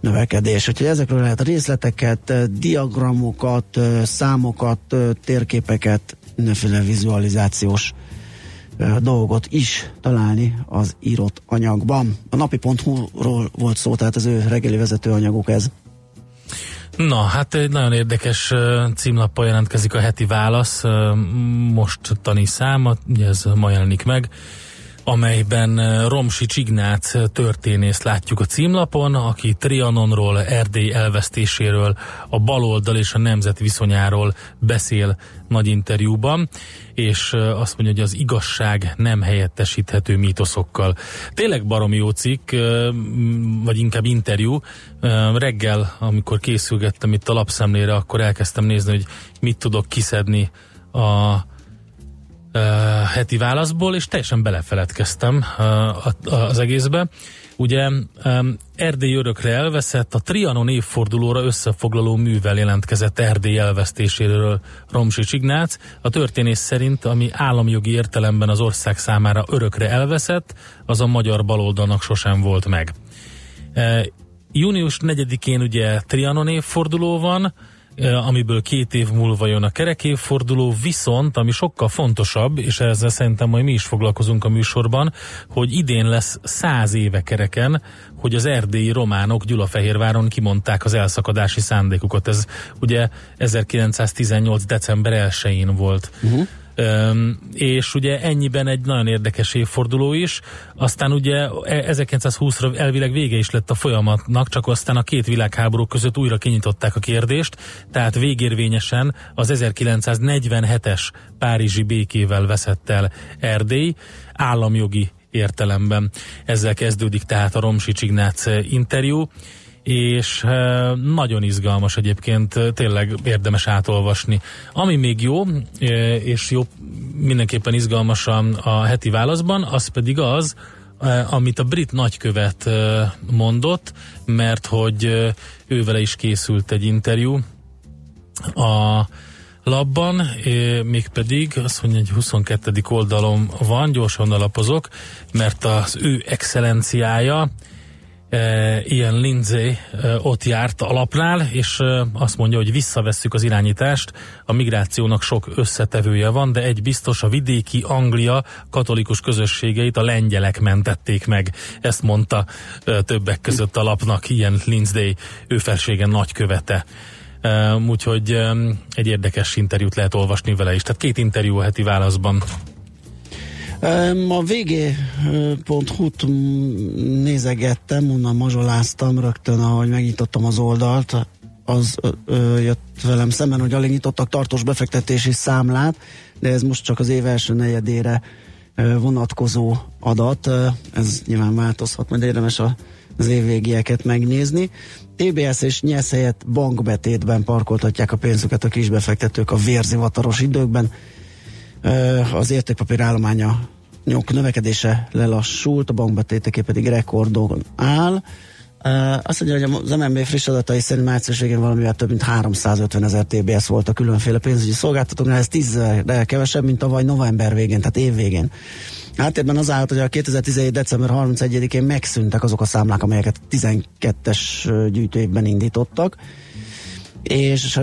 [SPEAKER 3] növekedés. Úgyhogy ezekről lehet részleteket, diagramokat, számokat, térképeket, mindenféle vizualizációs dolgot is találni az írott anyagban. A napi.hu-ról volt szó, tehát az ő reggeli vezető anyaguk ez.
[SPEAKER 4] Na, hát egy nagyon érdekes címlappal jelentkezik a heti válasz, ö, mostani száma, ugye ez ma jelenik meg, amelyben ö, Romsi Csignác történész látjuk a címlapon, aki Trianonról, Erdély elvesztéséről, a baloldal és a nemzet viszonyáról beszél nagy interjúban, és ö, azt mondja, hogy az igazság nem helyettesíthető mítoszokkal. Tényleg baromi jó cikk, m, vagy inkább interjú. Reggel, amikor készülgettem itt a lapszemlére, akkor elkezdtem nézni, hogy mit tudok kiszedni a uh, heti válaszból, és teljesen belefeledkeztem uh, az egészbe. Ugye um, Erdély örökre elveszett, a Trianon évfordulóra összefoglaló művel jelentkezett Erdély elvesztéséről Romsi Csignác. A történész szerint, ami államjogi értelemben az ország számára örökre elveszett, az a magyar baloldalnak sosem volt meg. Uh, június 4-én ugye Trianon évforduló van, amiből két év múlva jön a kerekévforduló, viszont, ami sokkal fontosabb, és ezzel szerintem majd mi is foglalkozunk a műsorban, hogy idén lesz száz éve kereken, hogy az erdélyi románok Gyulafehérváron kimondták az elszakadási szándékukat. Ez ugye 1918. december 1-én volt. Uh-huh. És ugye ennyiben egy nagyon érdekes évforduló is, aztán ugye 1920-ra elvileg vége is lett a folyamatnak, csak aztán a két világháború között újra kinyitották a kérdést, tehát végérvényesen az 1947-es Párizsi békével veszett el Erdély, államjogi értelemben. Ezzel kezdődik tehát a Romsics Ignác interjú, és eh, nagyon izgalmas egyébként, eh, tényleg érdemes átolvasni. Ami még jó, eh, és jó, mindenképpen izgalmas a, heti válaszban, az pedig az, amit a brit nagykövet mondott, mert hogy ővele is készült egy interjú a labban, mégpedig azt mondja, hogy 22. oldalon van, gyorsan alapozok, mert az ő excellenciája, ilyen Lindsay ott járt alapnál, és azt mondja, hogy visszavesszük az irányítást, a migrációnak sok összetevője van, de egy biztos, a vidéki Anglia katolikus közösségeit a lengyelek mentették meg. Ezt mondta többek között a lapnak ilyen Lindsay ő felségen nagykövete. Úgyhogy egy érdekes interjút lehet olvasni vele is. Tehát két interjú a heti válaszban.
[SPEAKER 3] A vg.hu-t nézegettem, onnan mazsoláztam rögtön, ahogy megnyitottam az oldalt, az ö, jött velem szemben, hogy alig nyitottak tartós befektetési számlát, de ez most csak az év első negyedére ö, vonatkozó adat. Ez nyilván változhat, majd érdemes a, az évvégieket megnézni. TBS és NYESZ helyett bankbetétben parkoltatják a pénzüket a kisbefektetők a vérzivataros időkben. Az értékpapír állománya nyok növekedése lelassult, a bankbetéteké pedig rekordon áll. Azt mondja, hogy az MNB friss adatai szerint március végén valamivel több mint 350 ezer TBS volt a különféle pénzügyi szolgáltatóknál, ez 10 de kevesebb, mint tavaly november végén, tehát év végén. Háttérben az állt, hogy a 2017. december 31-én megszűntek azok a számlák, amelyeket 12-es gyűjtőévben indítottak, és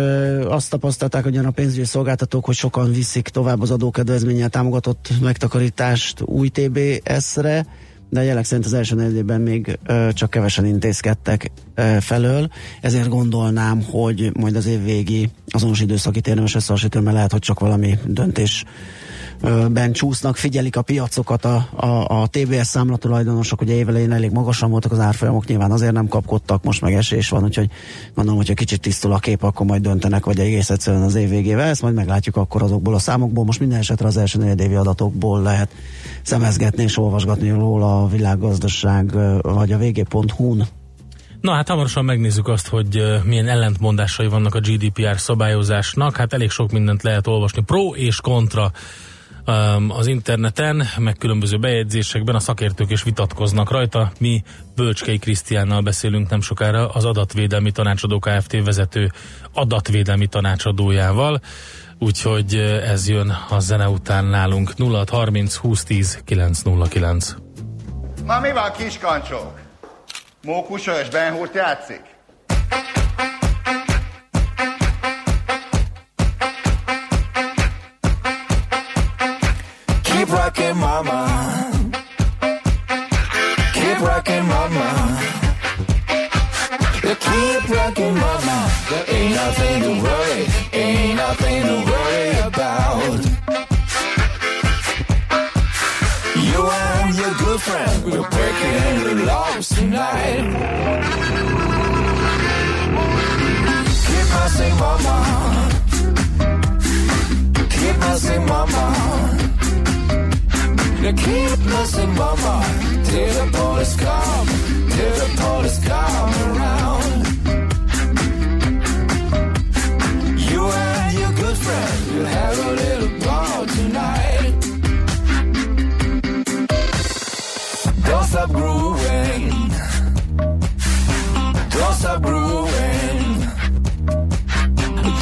[SPEAKER 3] azt tapasztalták, hogy a pénzügyi szolgáltatók, hogy sokan viszik tovább az adókedvezménnyel támogatott megtakarítást új TBS-re, de jelek szerint az első negyedében még ö, csak kevesen intézkedtek ö, felől, ezért gondolnám, hogy majd az év végi azonos időszakit érdemes összehasonlítani, mert lehet, hogy csak valami döntés ben csúsznak, figyelik a piacokat a, a, a TBS számlatulajdonosok, ugye évelején elég magasan voltak az árfolyamok, nyilván azért nem kapkodtak, most meg esés van, úgyhogy gondolom, hogyha kicsit tisztul a kép, akkor majd döntenek, vagy egész egyszerűen az év végével, ezt majd meglátjuk akkor azokból a számokból, most minden esetre az első negyedévi adatokból lehet szemezgetni és olvasgatni róla a világgazdaság vagy a vg.hu-n.
[SPEAKER 4] Na hát hamarosan megnézzük azt, hogy milyen ellentmondásai vannak a GDPR szabályozásnak. Hát elég sok mindent lehet olvasni. Pro és kontra az interneten, meg különböző bejegyzésekben a szakértők is vitatkoznak rajta. Mi Bölcskei Krisztiánnal beszélünk nem sokára az adatvédelmi tanácsadó Kft. vezető adatvédelmi tanácsadójával. Úgyhogy ez jön a zene után nálunk 0630 2010 909.
[SPEAKER 12] Ma mi van kiskancsók? Mókusa és Benhurt játszik?
[SPEAKER 13] Rocking, mama. Keep rocking, mama. Keep rocking, mama. There ain't nothing to worry, ain't nothing to worry about. You and your good friend, we're breaking the laws tonight. Keep messing, mama. Keep messing, mama. You keep messing mama till the police come, till the police come around. You and your good friend will have a little ball tonight. Don't stop grooving. Don't stop grooving.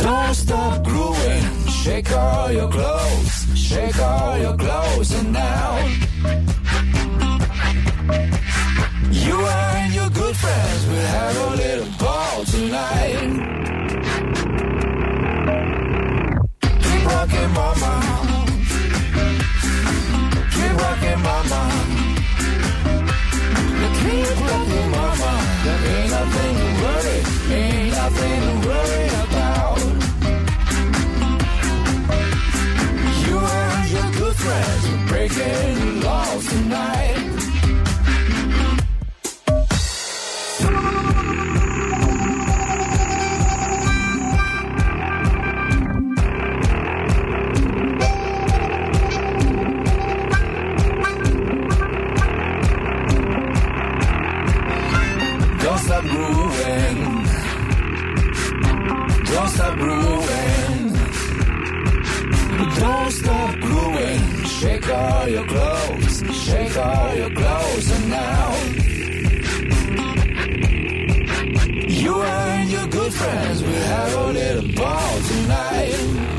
[SPEAKER 13] Don't stop grooving. Shake all your clothes. Shake all your clothes and now. You and your good friends will have a little ball tonight. Keep rocking mama. Keep rocking mama. Keep rocking mama. There ain't nothing to worry Ain't nothing to worry Shake all your clothes, shake all your clothes, and now you and your good friends will have a little ball tonight.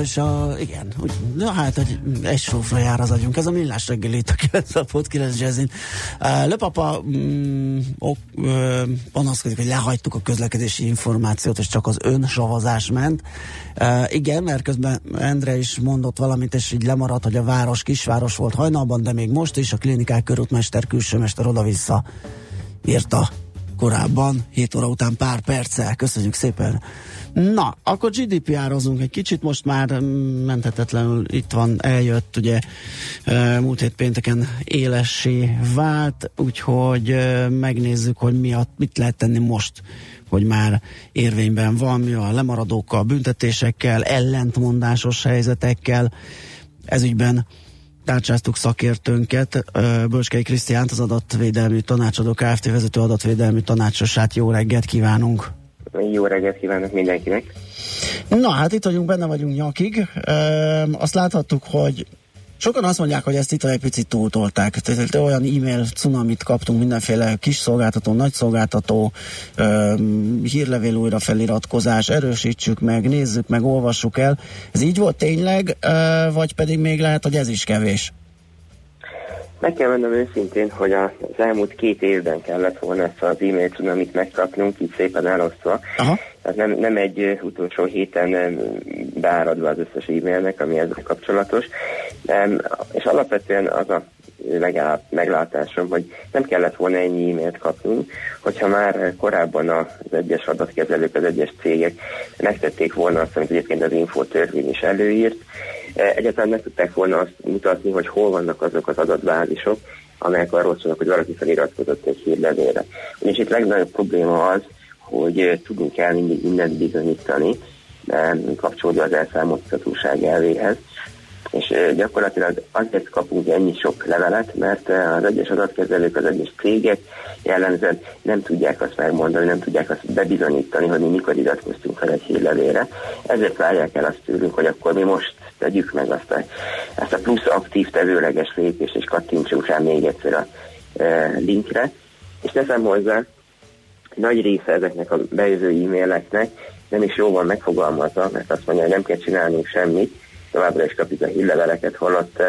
[SPEAKER 3] Is a, igen, úgy, na hát, hogy egy sófra jár az agyunk. Ez a millás reggel itt a 9 a Pod 9 Jazzin. Löpapa mm, ok, uh, panaszkodik, hogy lehagytuk a közlekedési információt, és csak az önsavazás ment. Uh, igen, mert közben Endre is mondott valamit, és így lemaradt, hogy a város kisváros volt hajnalban, de még most is a klinikák körútmester, külsőmester oda-vissza írta korábban, 7 óra után pár perccel. Köszönjük szépen. Na, akkor GDPR-ozunk egy kicsit, most már menthetetlenül itt van, eljött, ugye múlt hét pénteken élessé vált, úgyhogy megnézzük, hogy mi a, mit lehet tenni most, hogy már érvényben van, mi a lemaradókkal, büntetésekkel, ellentmondásos helyzetekkel, ezügyben tárcsáztuk szakértőnket, Bölcskei Krisztiánt, az adatvédelmi tanácsadó Kft. vezető adatvédelmi tanácsosát. Jó reggelt kívánunk!
[SPEAKER 14] Jó reggelt kívánok mindenkinek!
[SPEAKER 3] Na hát itt vagyunk, benne vagyunk nyakig. Azt láthattuk, hogy sokan azt mondják, hogy ezt itt egy picit túltolták. Tehát olyan e-mail cunamit kaptunk, mindenféle kis szolgáltató, nagy szolgáltató, hírlevél újra feliratkozás, erősítsük meg, nézzük meg, olvassuk el. Ez így volt tényleg, vagy pedig még lehet, hogy ez is kevés?
[SPEAKER 14] Meg kell mondanom őszintén, hogy az elmúlt két évben kellett volna ezt az e-mail cunamit megkapnunk, így szépen elosztva.
[SPEAKER 3] Aha.
[SPEAKER 14] Tehát nem, nem egy utolsó héten beáradva az összes e-mailnek, ami ezzel kapcsolatos. És alapvetően az a meglátásom, hogy nem kellett volna ennyi e-mailt kapnunk, hogyha már korábban az egyes adatkezelők, az egyes cégek megtették volna azt, amit egyébként az infotörvény is előírt, egyáltalán meg tudták volna azt mutatni, hogy hol vannak azok az adatbázisok, amelyek arról szólnak, hogy valaki feliratkozott egy hírlevélre. És itt legnagyobb probléma az, hogy tudunk el mindig mindent bizonyítani, kapcsolódva az elszámoltatóság elvéhez, és gyakorlatilag azért kapunk ennyi sok levelet, mert az egyes adatkezelők, az egyes cégek jellemzően nem tudják azt megmondani, nem tudják azt bebizonyítani, hogy mi mikor iratkoztunk fel egy hírlevére. Ezért várják el azt tőlünk, hogy akkor mi most tegyük meg azt a, ezt a plusz aktív tevőleges lépést, és kattintsunk rá még egyszer a linkre. És teszem hozzá, nagy része ezeknek a bejövő e-maileknek nem is jó van megfogalmazva, mert azt mondja, hogy nem kell csinálnunk semmit, továbbra is kapjuk a hírleveleket, holott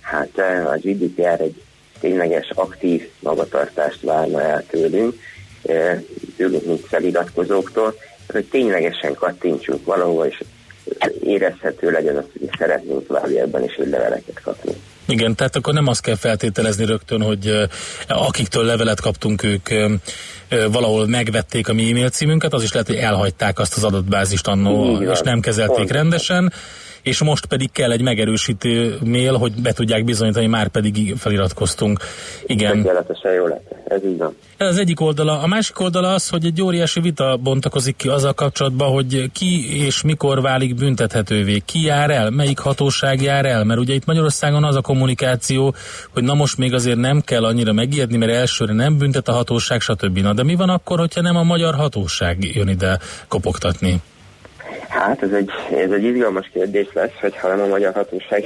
[SPEAKER 14] hát a GDPR egy tényleges aktív magatartást várna el tőlünk, tőlünk, mint feliratkozóktól, hogy ténylegesen kattintsunk valahova, és érezhető legyen azt, hogy szeretnénk továbbiakban is hírleveleket kapni.
[SPEAKER 4] Igen, tehát akkor nem azt kell feltételezni rögtön, hogy akiktől levelet kaptunk, ők valahol megvették a mi e-mail címünket, az is lehet, hogy elhagyták azt az adatbázist annó, és nem kezelték rendesen és most pedig kell egy megerősítő mail, hogy be tudják bizonyítani, már pedig feliratkoztunk. Igen.
[SPEAKER 14] Tökéletesen jó lett, ez így van.
[SPEAKER 4] Ez az egyik oldala. A másik oldala az, hogy egy óriási vita bontakozik ki azzal kapcsolatban, hogy ki és mikor válik büntethetővé, ki jár el, melyik hatóság jár el, mert ugye itt Magyarországon az a kommunikáció, hogy na most még azért nem kell annyira megijedni, mert elsőre nem büntet a hatóság, stb. Na de mi van akkor, hogyha nem a magyar hatóság jön ide kopogtatni?
[SPEAKER 14] Hát ez egy, ez egy izgalmas kérdés lesz, hogy ha nem a magyar hatóság,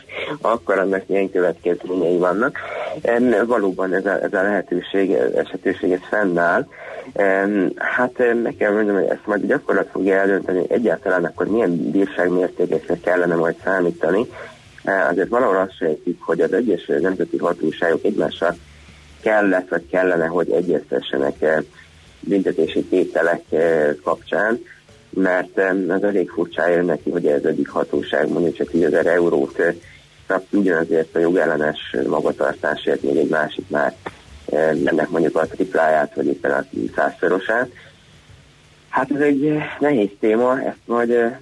[SPEAKER 14] akkor annak milyen következményei vannak. Em, Valóban ez a, ez a lehetőség, esetőség, ez fennáll. Em, Hát meg kell mondjam, hogy ezt majd a gyakorlat fogja eldönteni, egyáltalán akkor milyen bírságmértékekre kellene majd számítani. Eh, Azért valahol azt sejtjük, hogy az egyes nemzeti hatóságok egymással kellett, vagy kellene, hogy egyeztessenek eh, büntetési tételek eh, kapcsán, mert az elég furcsa jön neki, hogy ez egyik hatóság mondjuk csak 10 ezer eurót kap ugyanazért a jogellenes magatartásért, még egy másik már ennek mondjuk a tripláját, vagy éppen a százszorosát. Hát ez egy eh, nehéz téma, ezt majd eh,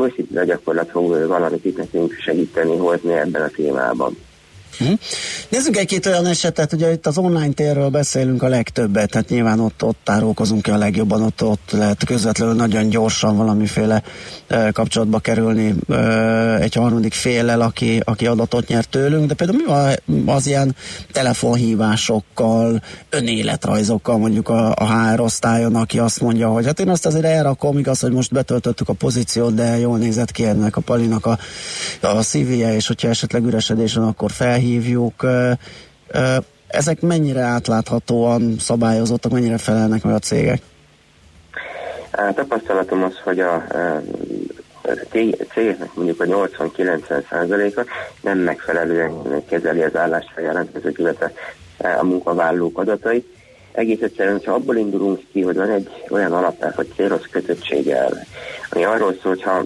[SPEAKER 14] őszintén a gyakorlat fog valamit itt nekünk segíteni hozni ebben a témában.
[SPEAKER 3] Hm. Nézzük egy-két olyan esetet, ugye itt az online térről beszélünk a legtöbbet, tehát nyilván ott, ott tárolkozunk ki a legjobban, ott, ott lehet közvetlenül nagyon gyorsan valamiféle e, kapcsolatba kerülni e, egy harmadik féllel, aki, aki adatot nyert tőlünk, de például mi van az ilyen telefonhívásokkal, önéletrajzokkal mondjuk a, a HR osztályon, aki azt mondja, hogy hát én azt azért elrakom, igaz, hogy most betöltöttük a pozíciót, de jól nézett ki ennek a Palinak a, a szívje, és hogyha esetleg üresedés van, akkor felhívjuk. Ö, Ezek mennyire átláthatóan szabályozottak, mennyire felelnek meg a cégek?
[SPEAKER 14] A tapasztalatom az, hogy a cég- cégeknek mondjuk a 80-90 százaléka nem megfelelően kezeli az állásra jelentkezők, illetve a munkavállalók adatait. Egész egyszerűen, ha abból indulunk ki, hogy van egy olyan alapelv, hogy célhoz kötöttséggel, ami arról szól, hogy ha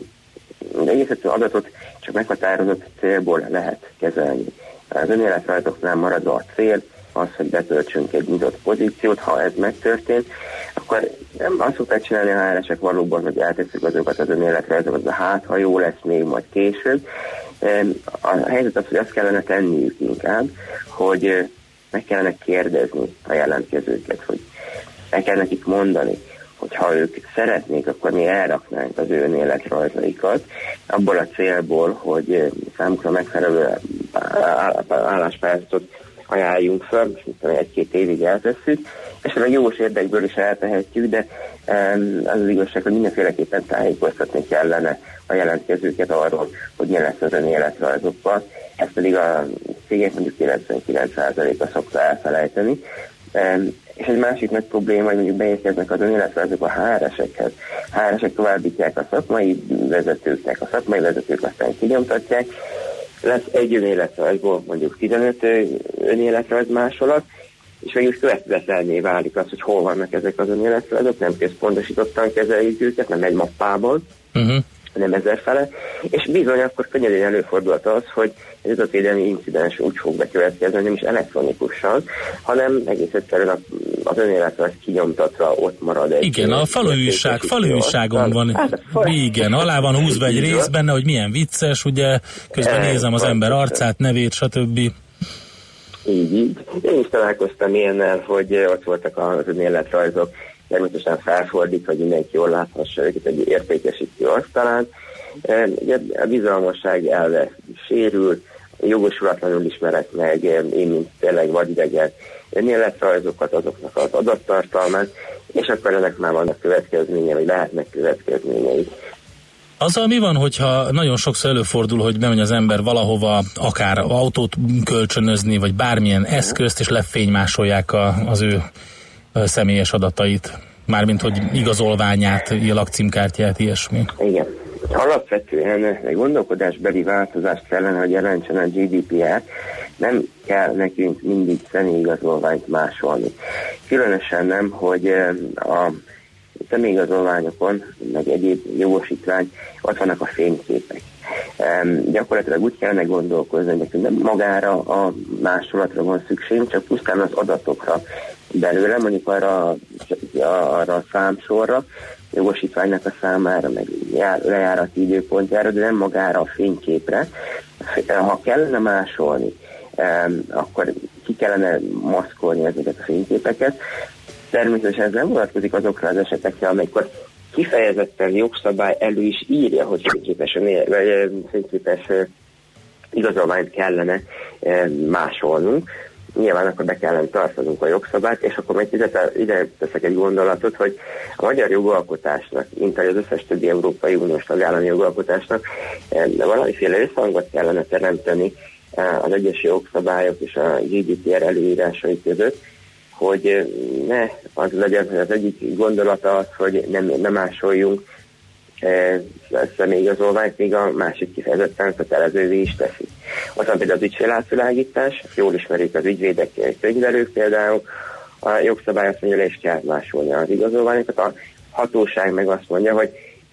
[SPEAKER 14] egy egész egyszerű adatot csak meghatározott célból lehet kezelni. Az önéletrajzoknál maradva a cél, az, hogy betöltsünk egy nyitott pozíciót, ha ez megtörtént, akkor nem azt szokták csinálni a HR-esek valóban, hogy eltesszük azokat az önéletrajzokat, hát, ha jó lesz még majd később. A helyzet az, hogy azt kellene tenniük inkább, hogy meg kellene kérdezni a jelentkezőket, hogy el kell nekik mondani, hogy ha ők szeretnék, akkor mi elraknánk az ő önéletrajzaikat, abból a célból, hogy eh, számukra megfelelő áll- álláspályázatot ajánljunk most mit tudom, egy-két évig eltesszük, és meg jós érdekből is eltehetjük, de az az igazság, hogy mindenféleképpen tájékoztatni kellene a jelentkezőket arról, hogy mi lesz az önéletrajzokkal. Ezt pedig a cégek mondjuk 99%-a szokta elfelejteni. És egy másik nagy probléma, hogy mondjuk beérkeznek az önéletrajzok a HR-esekhez. HR-esek továbbítják a szakmai vezetőknek, a szakmai vezetők aztán kinyomtatják, lesz egy önéletrajzból mondjuk 15 ö, önéletrajz másolat, és végül következetlenné válik az, hogy hol vannak ezek az önéletrajzok, nem központosítottan kezeljük őket, nem egy mappában,
[SPEAKER 4] Uh-huh.
[SPEAKER 14] hanem ezer fele, és bizony akkor könnyedén előfordulhat az, hogy egy adatvédelmi incidens úgy fog bekövetkezni, nem is elektronikusan, hanem egész egyszerűen a- az önéletrajz kinyomtatva ott marad egy...
[SPEAKER 4] Igen, a faluújság, faluújságon van,
[SPEAKER 14] Hát, a
[SPEAKER 4] igen, alá van húzva egy rész benne, hogy milyen vicces, ugye, közben
[SPEAKER 14] Eh,
[SPEAKER 4] nézem az ember
[SPEAKER 14] pontosan.
[SPEAKER 4] arcát, nevét, stb.
[SPEAKER 14] Így, így. Én is találkoztam ilyennel, hogy ott voltak az önéletrajzok, természetesen felfordít, hogy mindenki jól láthassa őket egy értékesítő asztalán. Eh, Ugye a bizalmasság elve sérül, jogosulatlanul ismerek meg, én mint tényleg vadidegen önéletrajzokat, azoknak az adattartalmát, és akkor ennek már vannak következménye, vagy lehetnek következményei.
[SPEAKER 4] Azzal mi van, hogyha nagyon sokszor előfordul, hogy bemegy az ember valahova, akár autót kölcsönözni, vagy bármilyen eszközt, és lefénymásolják a, az ő személyes adatait? Mármint, hogy igazolványát, lakcímkártyát, ilyesmi.
[SPEAKER 14] Igen. Alapvetően egy gondolkodásbeli változást kellene, hogy jelentsen a GDPR. Nem kell nekünk mindig személyigazolványt másolni. Különösen nem, hogy eh, a személyigazolványokon, meg egyéb jogosítvány, ott vannak a fényképek. Um, gyakorlatilag úgy kellene gondolkozni, hogy nekünk nem magára a másolatra van szükség, csak pusztán az adatokra belőle, mondjuk arra, arra a számsorra, jogosítványnak a számára, meg jár, lejárati időpontjára, de nem magára a fényképre. Ha kellene másolni, akkor ki kellene maszkolni ezeket a fényképeket. Természetesen ez nem vonatkozik azokra az esetekre, amikor kifejezetten jogszabály elő is írja, hogy fényképes, vagy fényképes igazolványt kellene másolnunk. Nyilván akkor be kellene tartanunk a jogszabályt, és akkor még ide, ide teszek egy gondolatot, hogy a magyar jogalkotásnak, mint az összes többi Európai Uniós tagállami jogalkotásnak, eh, valamiféle összhangot kellene teremteni eh, az egyes jogszabályok és a GDPR előírásai között, hogy eh, ne az legyen, az egyik gondolata az, hogy nem, nem másoljunk eh, személyigazolványt, míg a másik kifejezetten kötelezővé is teszi. Ott van például az ügyfélátvilágítás, jól ismerik az ügyvédek, könyvelők például, a jogszabály azt mondja, le kell másolni az igazolványokat, a hatóság meg azt mondja, hogy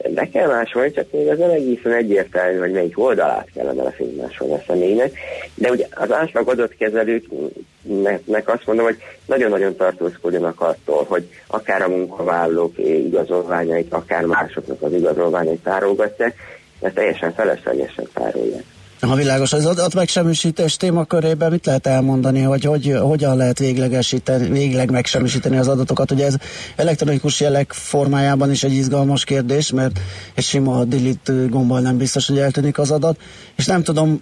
[SPEAKER 14] be kell másolni, csak még az nem egészen egyértelmű, hogy melyik oldalát kellene lefénymásolni a személynek. De ugye az átlag adott kezelőknek azt mondom, hogy nagyon-nagyon tartózkodjanak attól, hogy akár a munkavállalók igazolványait, akár másoknak az igazolványait tárolgatják, mert teljesen feleslegesen tárolják.
[SPEAKER 3] Ha világos, az adat megsemmisítés témakörében mit lehet elmondani, hogy, hogy hogyan lehet véglegesíteni, végleg megsemmisíteni az adatokat? Ugye ez elektronikus jelek formájában is egy izgalmas kérdés, mert egy sima delete gombbal nem biztos, hogy eltűnik az adat. És nem tudom,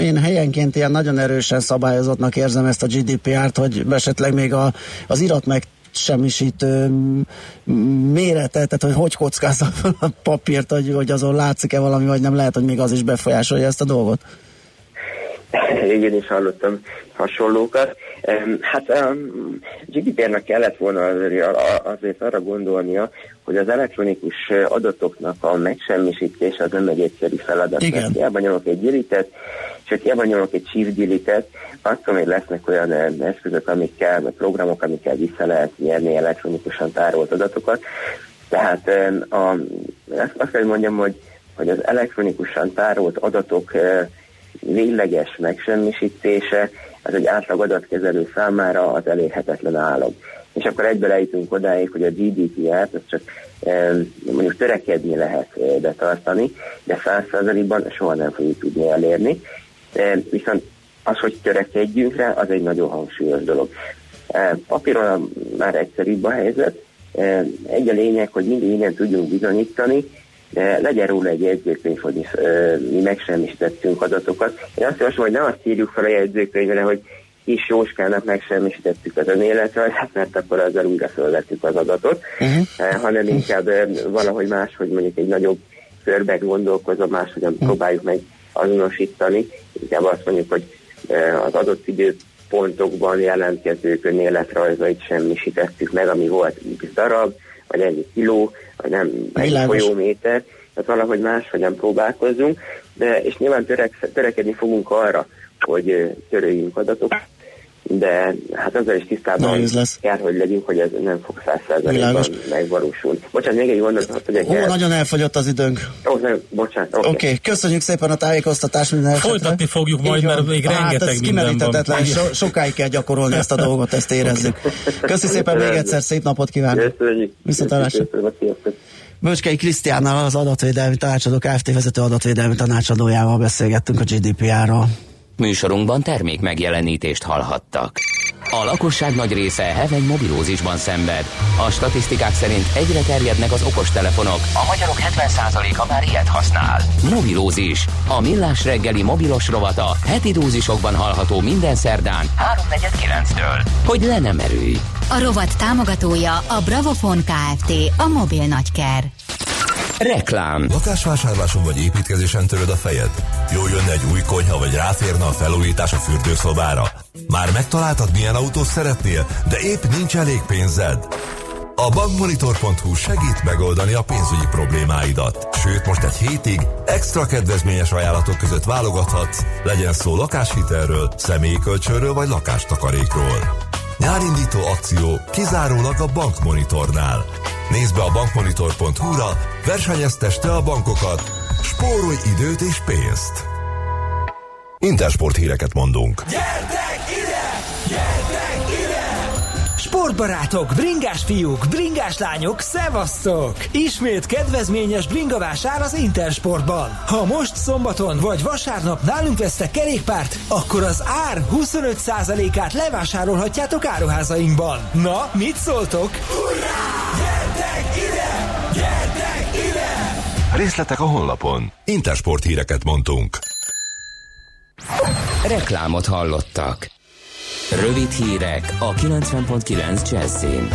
[SPEAKER 3] én helyenként ilyen nagyon erősen szabályozottnak érzem ezt a GDPR-t, hogy esetleg még a, az irat meg semmisítő mérete, tehát hogy hogy kockázza a papírt, hogy, hogy azon látszik-e valami, vagy nem lehet, hogy még az is befolyásolja ezt a dolgot?
[SPEAKER 14] Én is hallottam hasonlókat. Hát a GDPR-nak kellett volna azért arra gondolnia, hogy az elektronikus adatoknak a megsemmisítése az nem egy egyszerű feladat. Igen. Hiába nyomok egy gyűjtet, sőt hiába nyomok egy chief delete-et, azt tudom, hogy lesznek olyan eszközök, amikkel, vagy programok, amikkel vissza lehet nyerni elektronikusan tárolt adatokat. Tehát a, azt, kell mondjam, hogy, hogy az elektronikusan tárolt adatok végleges megsemmisítése, az egy átlag adatkezelő számára az elérhetetlen állam. És akkor egyből eljutunk odáig, hogy a GDPR-t csak mondjuk törekedni lehet betartani, de százszerzalékban soha nem fogjuk tudni elérni. Viszont az, hogy törekedjünk rá, az egy nagyon hangsúlyos dolog. Papíron már egyszerűbb a helyzet. Egy a lényeg, hogy mindig innen tudjunk bizonyítani, legyen róla egy jegyzőkönyv, hogy mi, mi megsemmisítettünk adatokat. Én azt javaslom, hogy ne azt írjuk fel a jegyzőkönyvre, hogy kis Jóskának megsemmisítettük az önéletrajzát, mert akkor ezzel újra fölvettük az adatot, uh-huh. hanem inkább valahogy más, hogy mondjuk egy nagyobb körbe gondolkozom, máshogyan uh-huh. próbáljuk meg azonosítani. Inkább azt mondjuk, hogy az adott időpontokban jelentkezők önéletrajzait semmisítettük meg, ami volt darab, vagy ennyi kiló, vagy nem egy folyóméter, tehát valahogy máshogyan próbálkozzunk, de és nyilván törek, törekedni fogunk arra, hogy törőjünk adatokat, de hát azzal is tisztában lesz. kell, hogy legyünk, hogy ez nem fog százszerzalékban megvalósulni. Bocsánat, még egy gondolatot, hogy
[SPEAKER 3] Ó, el... nagyon elfogyott az időnk.
[SPEAKER 14] Ó, nem, bocsánat. Oké,
[SPEAKER 3] okay. okay. köszönjük szépen a tájékoztatást minden
[SPEAKER 4] Folytatni fogjuk majd, mert még hát rengeteg ez van.
[SPEAKER 3] So, sokáig kell gyakorolni ezt a dolgot, ezt érezzük. Köszönjük szépen még egyszer, szép napot kívánok.
[SPEAKER 14] Köszönjük.
[SPEAKER 3] Viszontlátásra. Böcskei Krisztiánnal, az adatvédelmi tanácsadó Kft. vezető adatvédelmi tanácsadójával beszélgettünk a GDPR-ról.
[SPEAKER 1] Műsorunkban termék megjelenítést hallhattak. A lakosság nagy része heveny mobilózisban szenved. A statisztikák szerint egyre terjednek az okostelefonok. A magyarok 70%-a már ilyet használ. Mobilózis. A millás reggeli mobilos rovata heti dózisokban hallható minden szerdán 3.49-től. Hogy le nem erőj.
[SPEAKER 5] A rovat támogatója a Bravofon Kft. A mobil nagyker.
[SPEAKER 1] Reklám.
[SPEAKER 7] Lakásvásárláson vagy építkezésen töröd a fejed? Jó jönne egy új konyha, vagy ráférne a felújítás a fürdőszobára? Már megtaláltad, milyen autót szeretnél, de épp nincs elég pénzed? A bankmonitor.hu segít megoldani a pénzügyi problémáidat. Sőt, most egy hétig extra kedvezményes ajánlatok között válogathatsz, legyen szó lakáshitelről, személyi kölcsönről vagy lakástakarékról. Nyárindító akció kizárólag a Bankmonitornál. Nézd be a bankmonitor.hu-ra, versenyezteste a bankokat, spórolj időt és pénzt. Intersport híreket mondunk.
[SPEAKER 8] Gyertek ide! Gyertek! Sportbarátok, bringás fiúk, bringás lányok, szevasztok! Ismét kedvezményes bringavásár az Intersportban. Ha most szombaton vagy vasárnap nálunk vesztek kerékpárt, akkor az ár 25%-át levásárolhatjátok áruházainkban. Na, mit szóltok? Hurrá! Gyertek ide! Gyertek ide!
[SPEAKER 7] Részletek a honlapon. Intersport híreket mondtunk.
[SPEAKER 1] Reklámot hallottak. Rövid hírek a 90.9 Jazzin.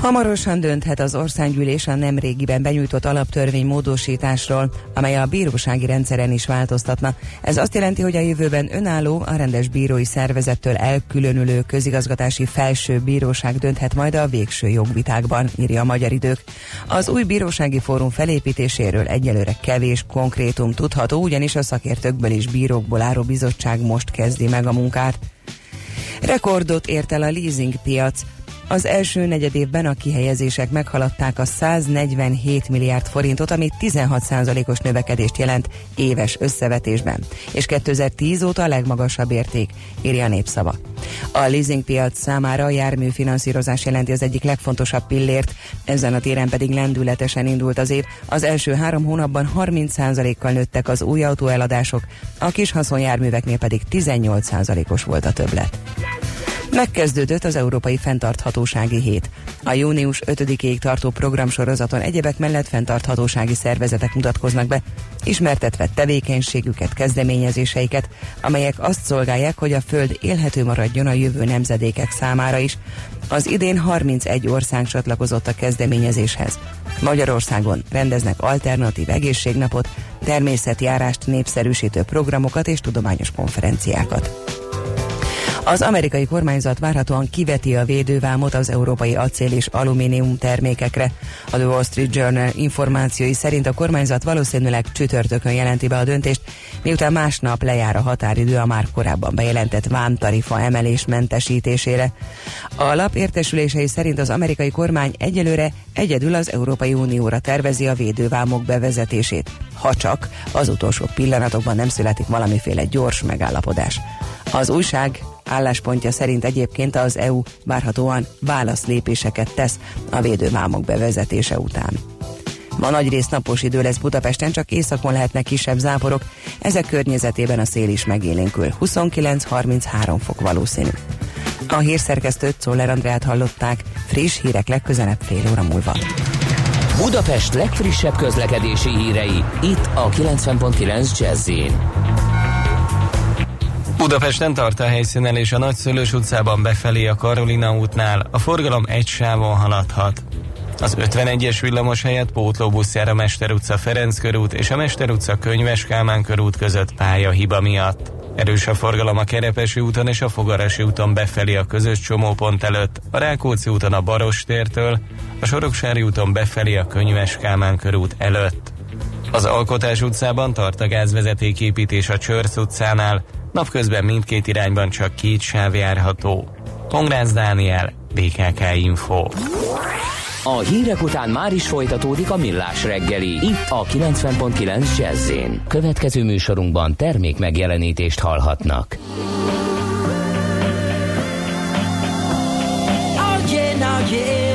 [SPEAKER 9] Hamarosan dönthet az országgyűlés a nemrégiben benyújtott alaptörvény módosításról, amely a bírósági rendszeren is változtatna. Ez azt jelenti, hogy a jövőben önálló, a rendes bírói szervezettől elkülönülő közigazgatási felső bíróság dönthet majd a végső jogvitákban, írja a Magyar Idők. Az új bírósági fórum felépítéséről egyelőre kevés konkrétum tudható, ugyanis a szakértőkből és bírókból álló bizottság most kezdi meg a munkát. Rekordot ért el a leasing piac. Az első negyedévben a kihelyezések meghaladták a 147 milliárd forintot, ami 16%-os növekedést jelent éves összevetésben, és 2010 óta a legmagasabb érték, írja a népszava. A leasingpiac számára a járműfinanszírozás jelenti az egyik legfontosabb pillért, ezen a téren pedig lendületesen indult az év. Az első három hónapban 30%-kal nőttek az új autóeladások, a kis haszonjárműveknél pedig 18%-os volt a többlet. Megkezdődött az Európai Fenntarthatósági Hét. A június 5-ig tartó programsorozaton egyebek mellett fenntarthatósági szervezetek mutatkoznak be, ismertetve tevékenységüket, kezdeményezéseiket, amelyek azt szolgálják, hogy a Föld élhető maradjon a jövő nemzedékek számára is. Az idén 31 ország csatlakozott a kezdeményezéshez. Magyarországon rendeznek alternatív egészségnapot, természetjárást népszerűsítő programokat és tudományos konferenciákat. Az amerikai kormányzat várhatóan kiveti a védővámot az európai acél és alumínium termékekre. A The Wall Street Journal információi szerint a kormányzat valószínűleg csütörtökön jelenti be a döntést, miután másnap lejár a határidő a már korábban bejelentett vámtarifa emelés mentesítésére. A lap értesülései szerint az amerikai kormány egyelőre egyedül az Európai Unióra tervezi a védővámok bevezetését, ha csak az utolsó pillanatokban nem születik valamiféle gyors megállapodás. Az újság álláspontja szerint egyébként az EU várhatóan válaszlépéseket tesz a védővámok bevezetése után. Ma nagy rész napos idő lesz Budapesten, csak északon lehetnek kisebb záporok, ezek környezetében a szél is megélénkül. 29-33 fok valószínű. A hírszerkesztőt Czoller Andrát hallották, friss hírek legközelebb fél óra múlva.
[SPEAKER 1] Budapest legfrissebb közlekedési hírei, itt a 90.9 jazz
[SPEAKER 15] Budapesten tart a helyszínen és a Nagyszülős utcában befelé a Karolina útnál a forgalom egy sávon haladhat. Az 51-es villamos helyett pótlóbusz jár a Mester utca Ferenc körút és a Mester utca Könyves Kálmán körút között pálya hiba miatt. Erős a forgalom a Kerepesi úton és a Fogarasi úton befelé a közös csomópont előtt, a Rákóczi úton a Barostértől, a Soroksári úton befelé a Könyves Kálmán körút előtt. Az Alkotás utcában tart a gázvezetéképítés a Csörsz utcánál, napközben mindkét irányban csak két sáv járható. Pongrász Dániel, BKK Info.
[SPEAKER 1] A hírek után már is folytatódik a millás reggeli, itt a 90.9 jazz Következő műsorunkban termék megjelenítést hallhatnak.
[SPEAKER 16] Oh yeah, now yeah.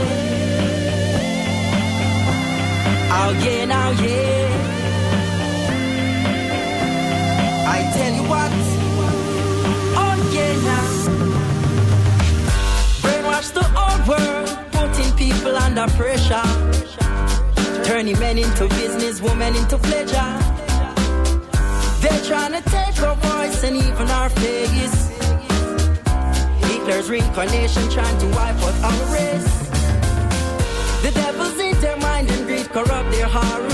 [SPEAKER 16] Oh yeah, now yeah. Brainwash the old world, putting people under pressure. Turning men into business, women into pleasure. They're trying to take our voice and even our face. Hitler's reincarnation trying to wipe out our race. The devil's in their mind and greed corrupt their heart.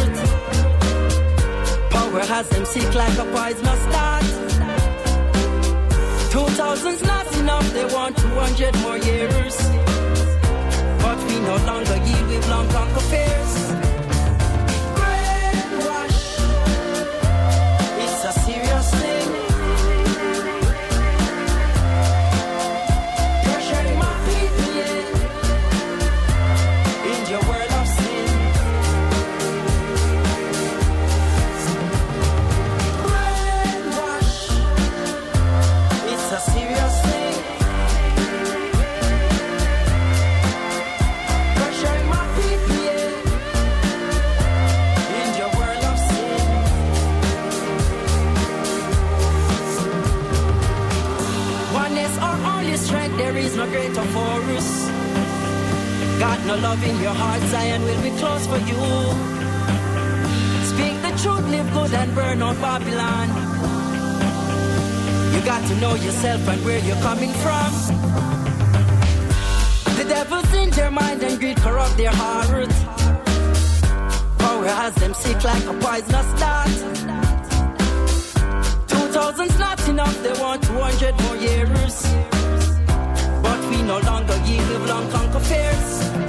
[SPEAKER 16] Power has them sick like a poisonous dart. Two thousand's not enough, they want two hundred more years. But we no longer yield with long conquer fears. Brainwash, it's a serious no love in your heart, Zion will be close for you. Speak the truth, live good and burn out Babylon. You got to know yourself and where you're coming from. The devil's in their mind and greed corrupt their heart. Power has them sick like a poisonous dart. Two thousand's not enough, they want 200 more years. But we no longer give long conquer fears.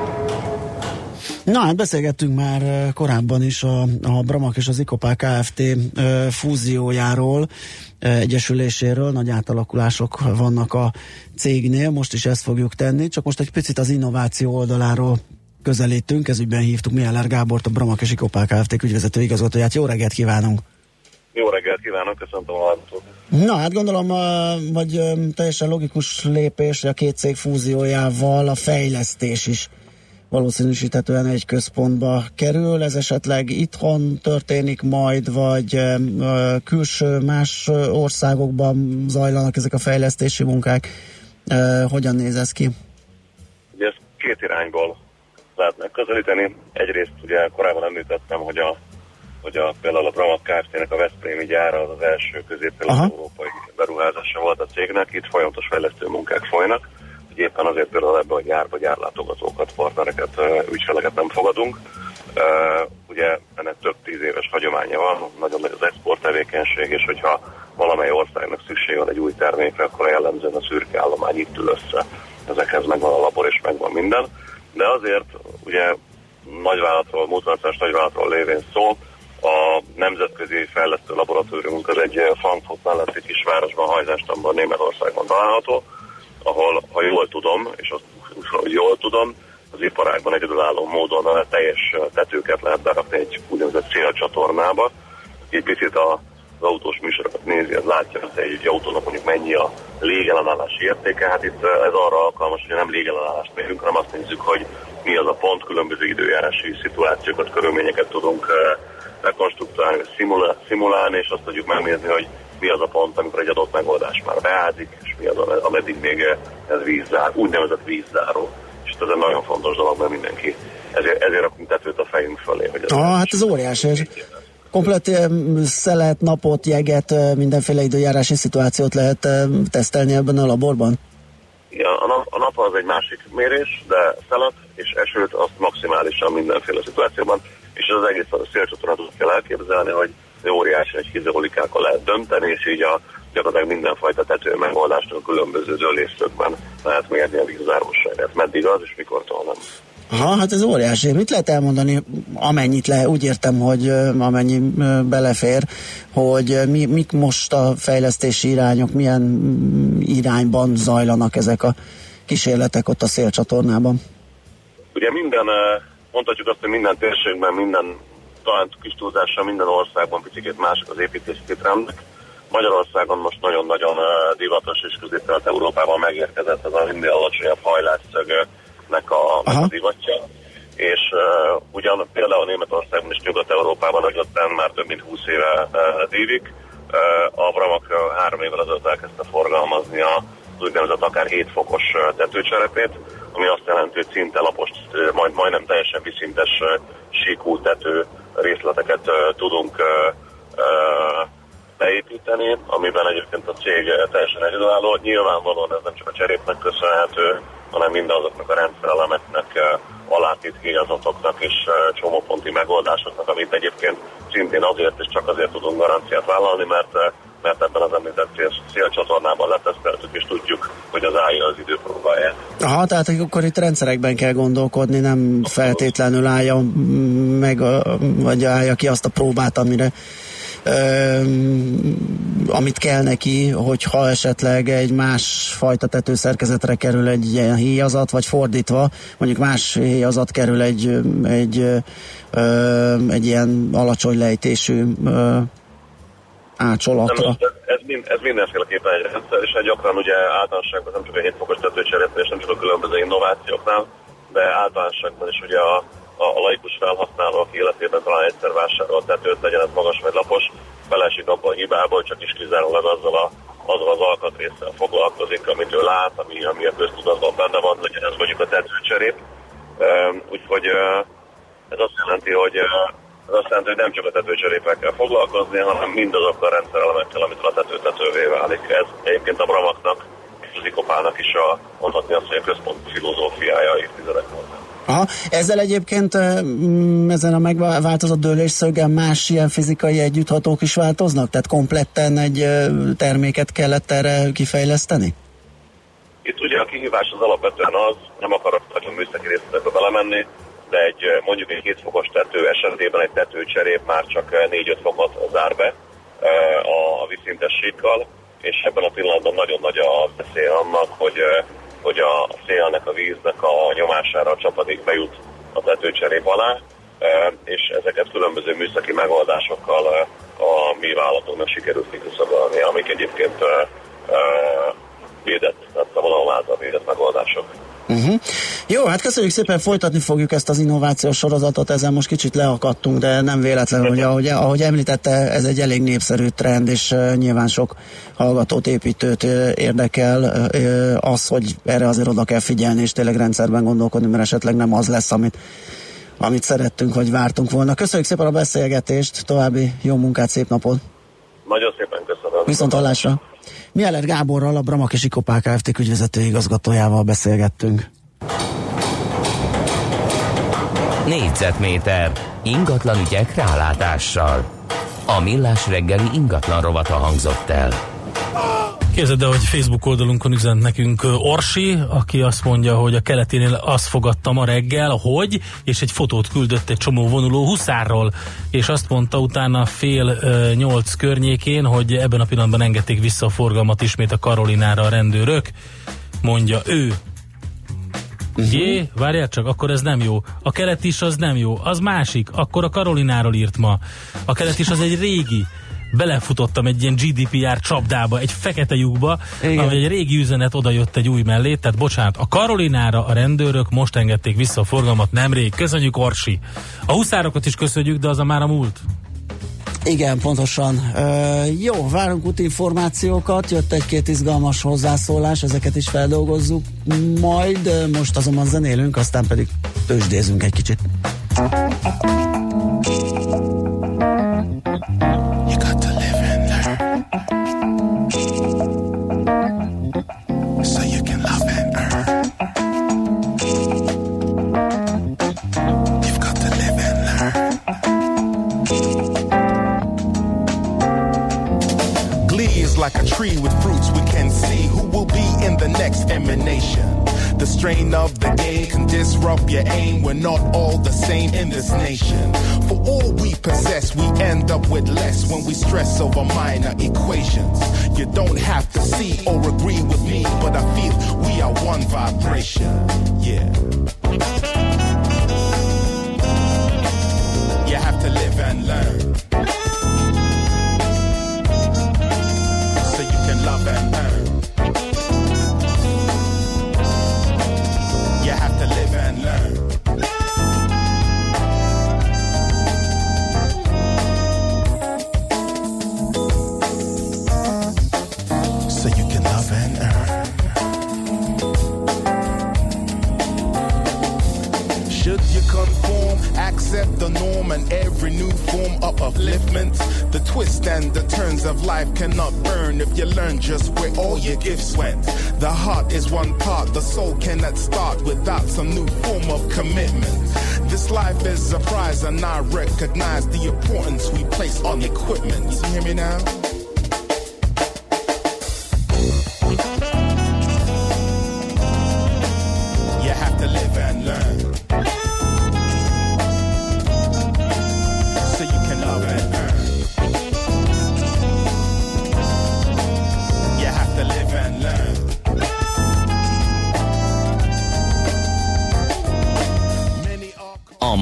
[SPEAKER 3] Na hát beszélgettünk már korábban is a, a Bramak és az Ikopák Kft. fúziójáról, egyesüléséről, nagy átalakulások vannak a cégnél, most is ezt fogjuk tenni, csak most egy picit az innováció oldaláról közelítünk, ezügyben hívtuk Mieller Gábort, a Bramak és Ikopák Kft. ügyvezető igazgatóját. Jó reggelt kívánunk!
[SPEAKER 17] Jó reggelt kívánok, köszöntöm a hallgatót.
[SPEAKER 3] Na hát gondolom, vagy teljesen logikus lépés, hogy a két cég fúziójával a fejlesztés is valószínűsíthetően egy központba kerül. Ez esetleg itthon történik majd, vagy külső más országokban zajlanak ezek a fejlesztési munkák. Hogyan néz ez ki?
[SPEAKER 17] Ugye ezt két irányból lehet megközelíteni. Egyrészt ugye korábban említettem, hogy a hogy a, például a Bramak Kft-nek a Veszprémi gyára az, az első közép európai beruházása volt a cégnek. Itt folyamatos fejlesztő munkák folynak. Hogy éppen azért például ebbe a gyárba gyárlátogatókat, partnereket, ügyfeleket nem fogadunk. Ugye ennek több tíz éves hagyománya van, nagyon nagy az export tevékenység, és hogyha valamely országnak szükség van egy új termékre, akkor jellemzően a szürke állomány itt ül össze. Ezekhez megvan a labor és megvan minden. De azért ugye nagyvállalatról, multinacionális nagyvállalatról lévén szó, a Nemzetközi Fejlesztő Laboratóriumunk az egy Frankfurt melletti kisvárosban, Hajzástamban, Németországban található, ahol, ha jól tudom, és azt hogy jól tudom, az iparágban egyedülálló módon a teljes tetőket lehet berakni egy úgynevezett célcsatornába. Egy picit a, az autós műsorokat nézi, az látja, hogy egy autónak mondjuk mennyi a légellenállási értéke. Hát itt ez arra alkalmas, hogy nem légellenállást mérünk, hanem azt nézzük, hogy mi az a pont, különböző időjárási szituációkat, körülményeket tudunk eh, rekonstruktálni, szimulá- szimulálni, és azt tudjuk megnézni, hogy mi az a pont, amikor egy adott megoldás már beázik, és mi az, ame- ameddig még ez vízzár, úgynevezett vízzáró. És ez egy nagyon fontos dolog, mert mindenki ezért, ezért rakunk tetőt a fejünk fölé. Hogy ez
[SPEAKER 3] Ah, hát ez óriási. És komplet szelet, napot, jeget, mindenféle időjárási szituációt lehet tesztelni ebben a laborban?
[SPEAKER 17] Ja, a, nap, a nap az egy másik mérés, de szelet és esőt azt maximálisan mindenféle szituációban, és ez az egész a szélcsatornát kell elképzelni, hogy óriási egy hidraulikákkal lehet dönteni, és így a gyakorlatilag mindenfajta tető megoldást a különböző zölészökben lehet mérni a vízzárosságát. Meddig az, és mikor nem.
[SPEAKER 3] Aha, hát ez óriási. Mit lehet elmondani, amennyit le, úgy értem, hogy amennyi belefér, hogy mi, mik most a fejlesztési irányok, milyen mm, irányban zajlanak ezek a kísérletek ott a szélcsatornában?
[SPEAKER 17] Ugye minden, mondhatjuk azt, hogy minden térségben, minden talán kis túlzással minden országban picit mások az építési trendek. Magyarországon most nagyon-nagyon divatos és közép Európában megérkezett ez a minél alacsonyabb hajlásszögnek a, a divatja. És uh, ugyan például Németországban és Nyugat-Európában, hogy ott már több mint 20 éve uh, dívik, uh, a Bramak uh, három évvel ezelőtt elkezdte forgalmazni a az úgynevezett akár 7 fokos tetőcserepét, ami azt jelenti, hogy szinte lapos, majd, majdnem teljesen viszintes síkú tető részleteket tudunk beépíteni, amiben egyébként a cég teljesen egyedülálló. Nyilvánvalóan ez nem csak a cserépnek köszönhető, hanem mindazoknak a rendszerelemeknek, alátírt héjazatoknak és csomóponti megoldásoknak, amit egyébként szintén azért és csak azért tudunk garanciát vállalni, mert mert ebben az említett cél, célcsatornában leteszteltük, és tudjuk, hogy az állja az időpróbáját.
[SPEAKER 3] Aha, tehát akkor itt rendszerekben kell gondolkodni, nem feltétlenül állja meg, a- vagy állja ki azt a próbát, amire öm, amit kell neki, hogyha esetleg egy más fajta tetőszerkezetre kerül egy ilyen héjazat, vagy fordítva, mondjuk más héjazat kerül egy, egy, ö, egy ilyen alacsony lejtésű ö, ácsolatra.
[SPEAKER 17] Nem, ez, mind, ez mindenféleképpen egy rendszer, és egy gyakran ugye általánosságban nem csak a 7 fokos tetőcserétnél, és nem csak a különböző innovációknál, de általánosságban is ugye a, a, a laikus felhasználó, aki életében talán egyszer vásárol tetőt, legyen ez magas vagy lapos, belesik abba a hibába, hogy csak is kizárólag azzal, a, azzal az alkatrészsel foglalkozik, amit ő lát, ami, ami a köztudatban benne van, legyen ez mondjuk a tetőcserép. Úgyhogy ez azt jelenti, hogy ez azt jelenti, hogy nem csak a tetőcserépekkel foglalkozni, hanem mindazokkal a rendszerelemekkel, amit a tető tetővé válik. Ez egyébként a Bramaknak és az Ikopának is a, mondhatni azt, hogy a központi filozófiája évtizedek óta.
[SPEAKER 3] Aha. Ezzel egyébként mm, ezen a megváltozott dőlésszögen más ilyen fizikai együtthatók is változnak? Tehát kompletten egy terméket kellett erre kifejleszteni?
[SPEAKER 17] Itt ugye a kihívás az alapvetően az, nem akarok nagyon műszaki részletekbe belemenni, de egy mondjuk egy 7 fokos tető esetében egy tetőcserép már csak eh, 4-5 fokot zár be a vízszintességgel, és ebben a pillanatban nagyon nagy a veszély annak, hogy, hogy a szélnek, a víznek a nyomására a csapadék bejut a tetőcserép alá, és ezeket különböző műszaki megoldásokkal a mi vállalatoknak sikerült kiküszöbölni, amik egyébként védett, tehát a vonalon védett megoldások.
[SPEAKER 3] Uh-huh. Jó, hát köszönjük szépen, folytatni fogjuk ezt az innovációs sorozatot, ezen most kicsit leakadtunk, de nem véletlen, hogy ahogy, ahogy említette, ez egy elég népszerű trend, és uh, nyilván sok hallgatót, építőt uh, érdekel uh, az, hogy erre azért oda kell figyelni, és tényleg rendszerben gondolkodni, mert esetleg nem az lesz, amit amit szerettünk, vagy vártunk volna. Köszönjük szépen a beszélgetést, további jó munkát, szép napot!
[SPEAKER 17] Nagyon szépen köszönöm.
[SPEAKER 3] Viszont hallásra! Mieler Gáborral, a Bramak és Ikopák Kft. ügyvezető igazgatójával beszélgettünk.
[SPEAKER 1] Négyzetméter ingatlan ügyek rálátással. A millás reggeli ingatlan rovata hangzott el.
[SPEAKER 4] Képzeld el, hogy Facebook oldalunkon üzent nekünk Orsi, aki azt mondja, hogy a keleténél azt fogadta ma reggel, hogy, és egy fotót küldött egy csomó vonuló huszárról, és azt mondta utána fél ö, nyolc környékén, hogy ebben a pillanatban engedték vissza a forgalmat ismét a Karolinára a rendőrök, mondja ő. Uh-huh. Jé, várjál csak, akkor ez nem jó. A kelet is az nem jó, az másik. Akkor a Karolináról írt ma. A kelet is az egy régi. Belefutottam egy ilyen GDPR csapdába, egy fekete lyukba,
[SPEAKER 3] Igen.
[SPEAKER 4] ahol egy régi üzenet odajött egy új mellé, tehát bocsánat, a Karolinára a rendőrök most engedték vissza a forgalmat nemrég. Köszönjük, Orsi. A huszárokat is köszönjük, de az a már a múlt.
[SPEAKER 3] Igen, pontosan. Ö, jó, várunk útinformációkat, jött egy-két izgalmas hozzászólás, ezeket is feldolgozzuk majd, most azonban zenélünk, aztán pedig tőzsdézünk egy kicsit.
[SPEAKER 13] Strain of the game can disrupt your aim. We're not all the same in this nation. For all we possess, we end up with less when we stress over minor equations. You don't have to see or agree with me, but I feel we are one vibration. Yeah. You have to live and learn. The heart is one part, the soul cannot start without some new form of commitment. This life is a prize, and I recognize the importance we place on equipment. You hear me now?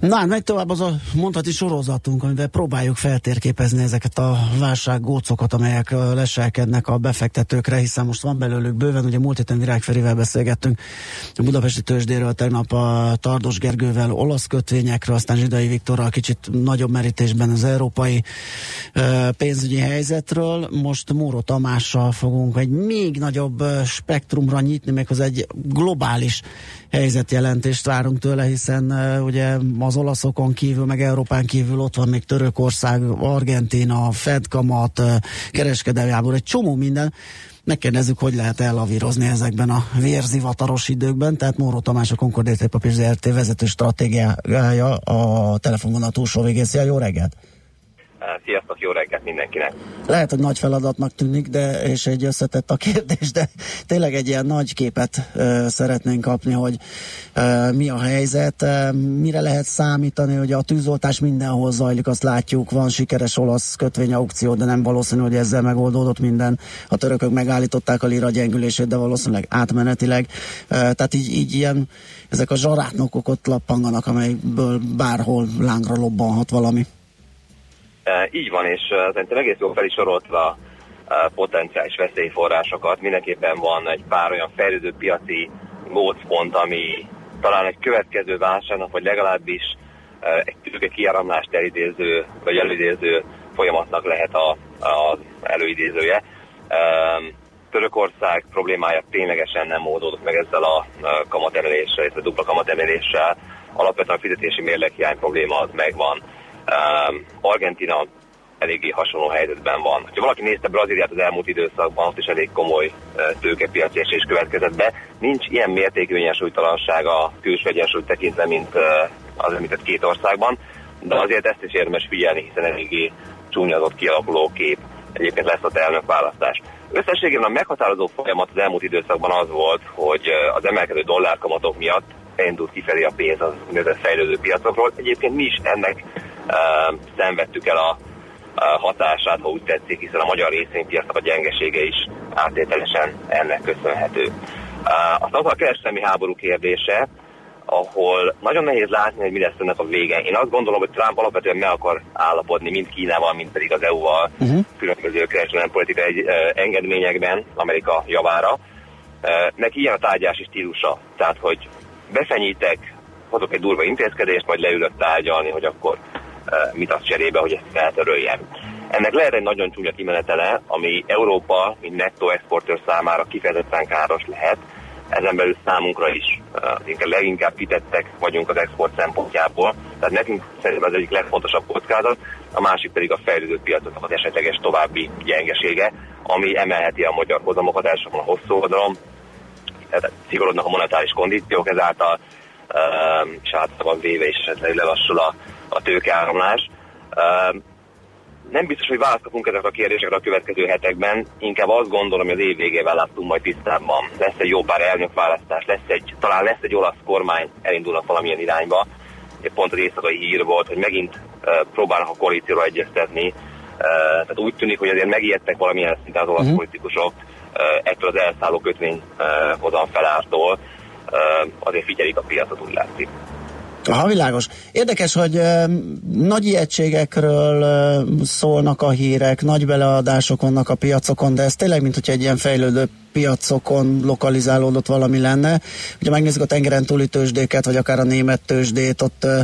[SPEAKER 3] Na, hát megy tovább az a mondhati sorozatunk, amivel próbáljuk feltérképezni ezeket a válsággócokat, amelyek ö, leselkednek a befektetőkre, hiszen most van belőlük bőven, ugye múlt héten Virág Ferivel beszélgettünk a budapesti tőzsdéről, tegnap a Tardos Gergővel olasz kötvényekről, aztán Zsidai Viktorral kicsit nagyobb merítésben az európai ö, pénzügyi helyzetről. Most Móró Tamással fogunk egy még nagyobb ö, spektrumra nyitni, méghozzá egy globális helyzetjelentést várunk tőle, hiszen uh, ugye az olaszokon kívül, meg Európán kívül ott van még Törökország, Argentina, Fed kamat, uh, kereskedelmi háború, egy csomó minden. Megkérdezzük, hogy lehet ellavírozni ezekben a vérzivataros időkben, tehát Móró Tamás a Concord Értékpapír ZRT vezető stratégiája a telefonvonal túlsó végén. Szia, jó reggelt!
[SPEAKER 18] Sziasztok, jó reggelt mindenkinek!
[SPEAKER 3] Lehet, hogy nagy feladatnak tűnik, de és egy összetett a kérdés, de tényleg egy ilyen nagy képet ö, szeretnénk kapni, hogy ö, mi a helyzet, ö, mire lehet számítani, hogy a tűzoltás mindenhol zajlik, azt látjuk, van sikeres olasz kötvényaukció, de nem valószínű, hogy ezzel megoldódott minden. A törökök megállították a lira gyengülését, de valószínűleg átmenetileg. Ö, tehát így, így ilyen, ezek a zsarátnokok ott lappanganak, amelyből bárhol lángra lobbanhat valami.
[SPEAKER 18] E, Így van, és e, szerintem egész jól fel is e, potenciális veszélyforrásokat. Mindenképpen van egy pár olyan fejlődő piaci gócpont, ami talán egy következő válságnak, vagy legalábbis egy tőke kiáramlást elidéző, vagy előidéző folyamatnak lehet a, előidézője. Törökország problémája ténylegesen nem oldódott meg ezzel a kamatemeléssel, illetve dupla kamatemeléssel. Alapvetően a fizetési mérleghiány probléma az megvan. Um, Argentina eléggé hasonló helyzetben van. Ha valaki nézte Brazíliát az elmúlt időszakban, ott is elég komoly uh, tőkepiaci esés következett be. Nincs ilyen mértékű egyensúlytalanság a külső egyensúlyt tekintve, mint uh, az említett két országban, de azért ezt is érdemes figyelni, hiszen eléggé csúnya az kialakuló kép. Egyébként lesz ott elnökválasztás. Összességében a meghatározó folyamat az elmúlt időszakban az volt, hogy uh, az emelkedő dollárkamatok miatt elindult kifelé a pénz az úgynevezett fejlődő piacokról. Egyébként mi is ennek szenvedtük el a, hatását, ha úgy tetszik, hiszen a magyar részvénypiacnak a gyengesége is áttételesen ennek köszönhető. Aztán az a kereskedelmi háború kérdése, ahol nagyon nehéz látni, hogy mi lesz ennek a vége. Én azt gondolom, hogy Trump alapvetően meg akar állapodni mind Kínával, mind pedig az EU-val uh-huh. különböző kereskedelmi politikai engedményekben Amerika javára. Neki ilyen a tárgyási stílusa, tehát hogy befenyítek, hozok egy durva intézkedést, majd leülök tárgyalni, hogy akkor mit az cserébe, hogy ezt feltöröljem. Ennek lehet egy nagyon csúnya kimenetele, ami Európa, mint nettó exportőr számára kifejezetten káros lehet, ezen belül számunkra is uh, leginkább fitettek vagyunk az export szempontjából. Tehát nekünk szerintem ez egyik legfontosabb kockázat, a másik pedig a fejlődő piacoknak az esetleges további gyengesége, ami emelheti a magyar hozamokat elsősorban a hosszú oldalon, tehát szigorodnak a monetáris kondíciók ezáltal, és általában véve is esetleg lelassul a, a tőkeáramlás. Nem biztos, hogy választ kapunk ezekre a kérdésekre a következő hetekben, inkább azt gondolom, hogy az év végével láttunk majd tisztában. Lesz egy jó pár elnökválasztás, lesz egy, talán lesz egy olasz kormány, elindulnak valamilyen irányba. Pont az éjszakai hír volt, hogy megint próbálnak a koalícióra egyeztetni. Tehát úgy tűnik, hogy azért megijedtek valamilyen szinten az olasz uh-huh. politikusok ettől az elszálló kötvény hozam felártól. Uh, azért figyelik a piacot, úgy látszik.
[SPEAKER 3] Aha, világos. Érdekes, hogy ö, nagy ijegységekről ö, szólnak a hírek, nagy beleadások vannak a piacokon, de ez tényleg, mint hogy egy ilyen fejlődő piacokon lokalizálódott valami lenne. Ugye megnézzük a tengeren túli tőzsdéket, vagy akár a német tőzsdét, ott ö,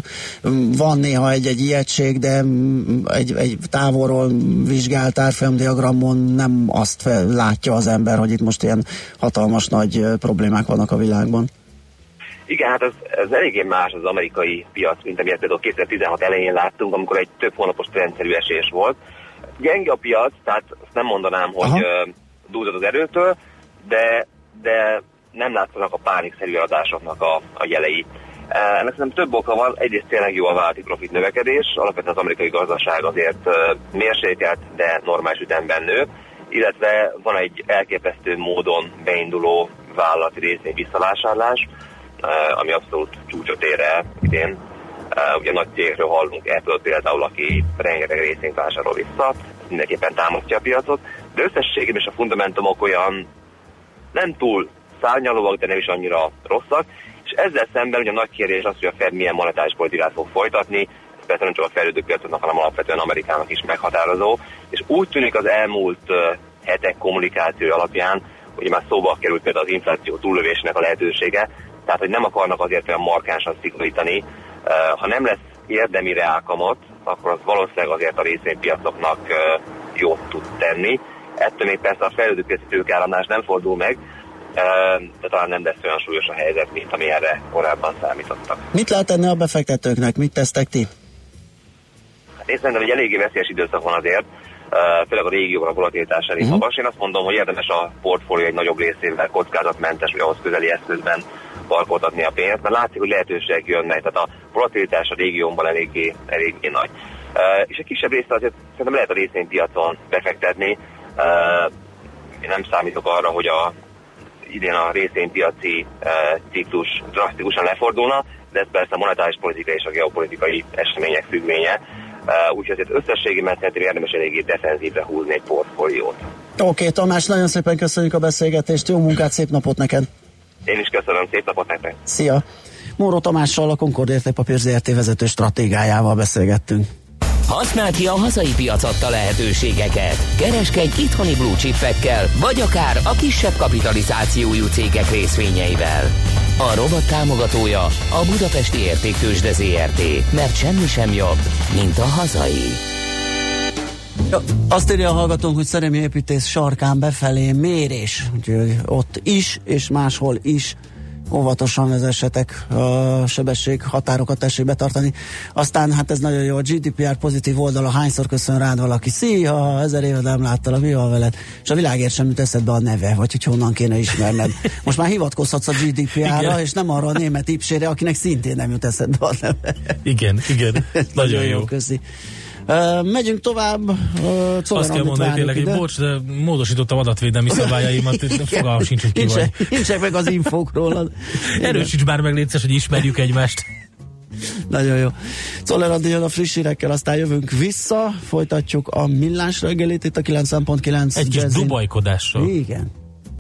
[SPEAKER 3] van néha egy-egy ijegység, de mm, egy, egy távolról vizsgált árfolyamdiagramon nem azt látja az ember, hogy itt most ilyen hatalmas nagy problémák vannak a világban.
[SPEAKER 18] Igen, hát ez, ez eléggé más az amerikai piac, mint amilyet például 2016 elején láttunk, amikor egy több hónapos rendszerű esés volt. Gyenge a piac, tehát azt nem mondanám, hogy uh, dúzad az erőtől, de, de nem látszanak a pánikszerű adásoknak a, a jelei. Ennek szerintem több oka van, egyrészt tényleg jó a vállalati profit növekedés, alapvetően az amerikai gazdaság azért mérsékelt, de normális ütemben nő, illetve van egy elképesztő módon beinduló vállalati részvény visszavásárlás, ami abszolút csúcsot ér el idén. Uh, ugye nagy cégről hallunk, Apple például, aki rengeteg részvényt vásárol vissza, mindenképpen támasztja a piacot, de összességében is a fundamentumok olyan nem túl szárnyalóak, de nem is annyira rosszak, és ezzel szemben ugye a nagy kérdés az, hogy a Fed milyen monetáris politikát fog folytatni, persze nem csak a fejlődő piacoknak, hanem alapvetően Amerikának is meghatározó, és úgy tűnik az elmúlt uh, hetek kommunikáció alapján, hogy már szóba került például az infláció túllövésnek a lehetősége, tehát hogy nem akarnak azért olyan markánsan szigorítani. Ha nem lesz érdemi reálkamat, akkor az valószínűleg azért a részvénypiacoknak jót tud tenni. Ettől még persze a fejlődő piaci tőkáramlás nem fordul meg, de talán nem lesz olyan súlyos a helyzet, mint ami erre korábban számítottak.
[SPEAKER 3] Mit lehet tenni a befektetőknek? Mit tesztek ti?
[SPEAKER 18] Hát én szerintem egy eléggé veszélyes időszak van azért, főleg a régióban a volatilitás elég
[SPEAKER 3] Mhm.
[SPEAKER 18] magas. Én azt mondom, hogy érdemes a portfólió egy nagyobb részével kockázatmentes, vagy ahhoz közeli eszközben parkoltatni a pénzt, mert látszik, hogy lehetőségek jönnek, tehát a volatilitás a régiónban eléggé, eléggé nagy. Uh, és egy kisebb részt azért szerintem lehet a részvénypiacon befektetni. Uh, én nem számítok arra, hogy a, idén a részvénypiaci uh, ciklus drasztikusan lefordulna, de ez persze a monetáris politika és a geopolitikai események függvénye. Uh, úgyhogy azért összességében szerintem érdemes eléggé defenzívre húzni egy portfóliót.
[SPEAKER 3] Oké, okay, Tamás, nagyon szépen köszönjük a beszélgetést, jó munkát, szép napot neked!
[SPEAKER 18] Én is köszönöm, szép napot nektek!
[SPEAKER 3] Szia! Móró Tamással, a Concord Értékpapír ZRT vezető stratégájával beszélgettünk.
[SPEAKER 1] Használd ki a hazai piac adta lehetőségeket. Kereskedj itthoni blue chipekkel, vagy akár a kisebb kapitalizációjú cégek részvényeivel. A robot támogatója a Budapesti Értéktősde ZRT, mert semmi sem jobb, mint a hazai.
[SPEAKER 3] Azt írja a hallgatónk, hogy Szeremi építész sarkán befelé mérés, úgyhogy ott is, és máshol is óvatosan vezessetek a sebesség határokat tessék betartani. Aztán hát ez nagyon jó, a GDPR pozitív oldala, hányszor köszön rád valaki, szia, ezer éve nem láttalak, mi van veled? És a világért sem jut eszedbe a neve, vagy hogy honnan kéne ismerned. Most már hivatkozhatsz a GDPR-ra, és nem arra a német ipsére, akinek szintén nem jut eszedbe a neve.
[SPEAKER 4] Igen, igen, nagyon jó.
[SPEAKER 3] Köszi. Uh, megyünk tovább. Uh,
[SPEAKER 4] Azt kell mondani, hogy tényleg, egy bocs, de módosítottam adatvédelmi szabályaimat, fogalmam sincs, hogy ki vagy.
[SPEAKER 3] Nincsenek, nincsenek meg az infók rólad.
[SPEAKER 4] Erősíts már meg létszes, hogy ismerjük egymást.
[SPEAKER 3] Nagyon jó. Czoller Andi jön a friss hírekkel, aztán jövünk vissza, folytatjuk a millás reggelit itt a 9.9
[SPEAKER 4] Egy kis dubajkodással.
[SPEAKER 3] Igen.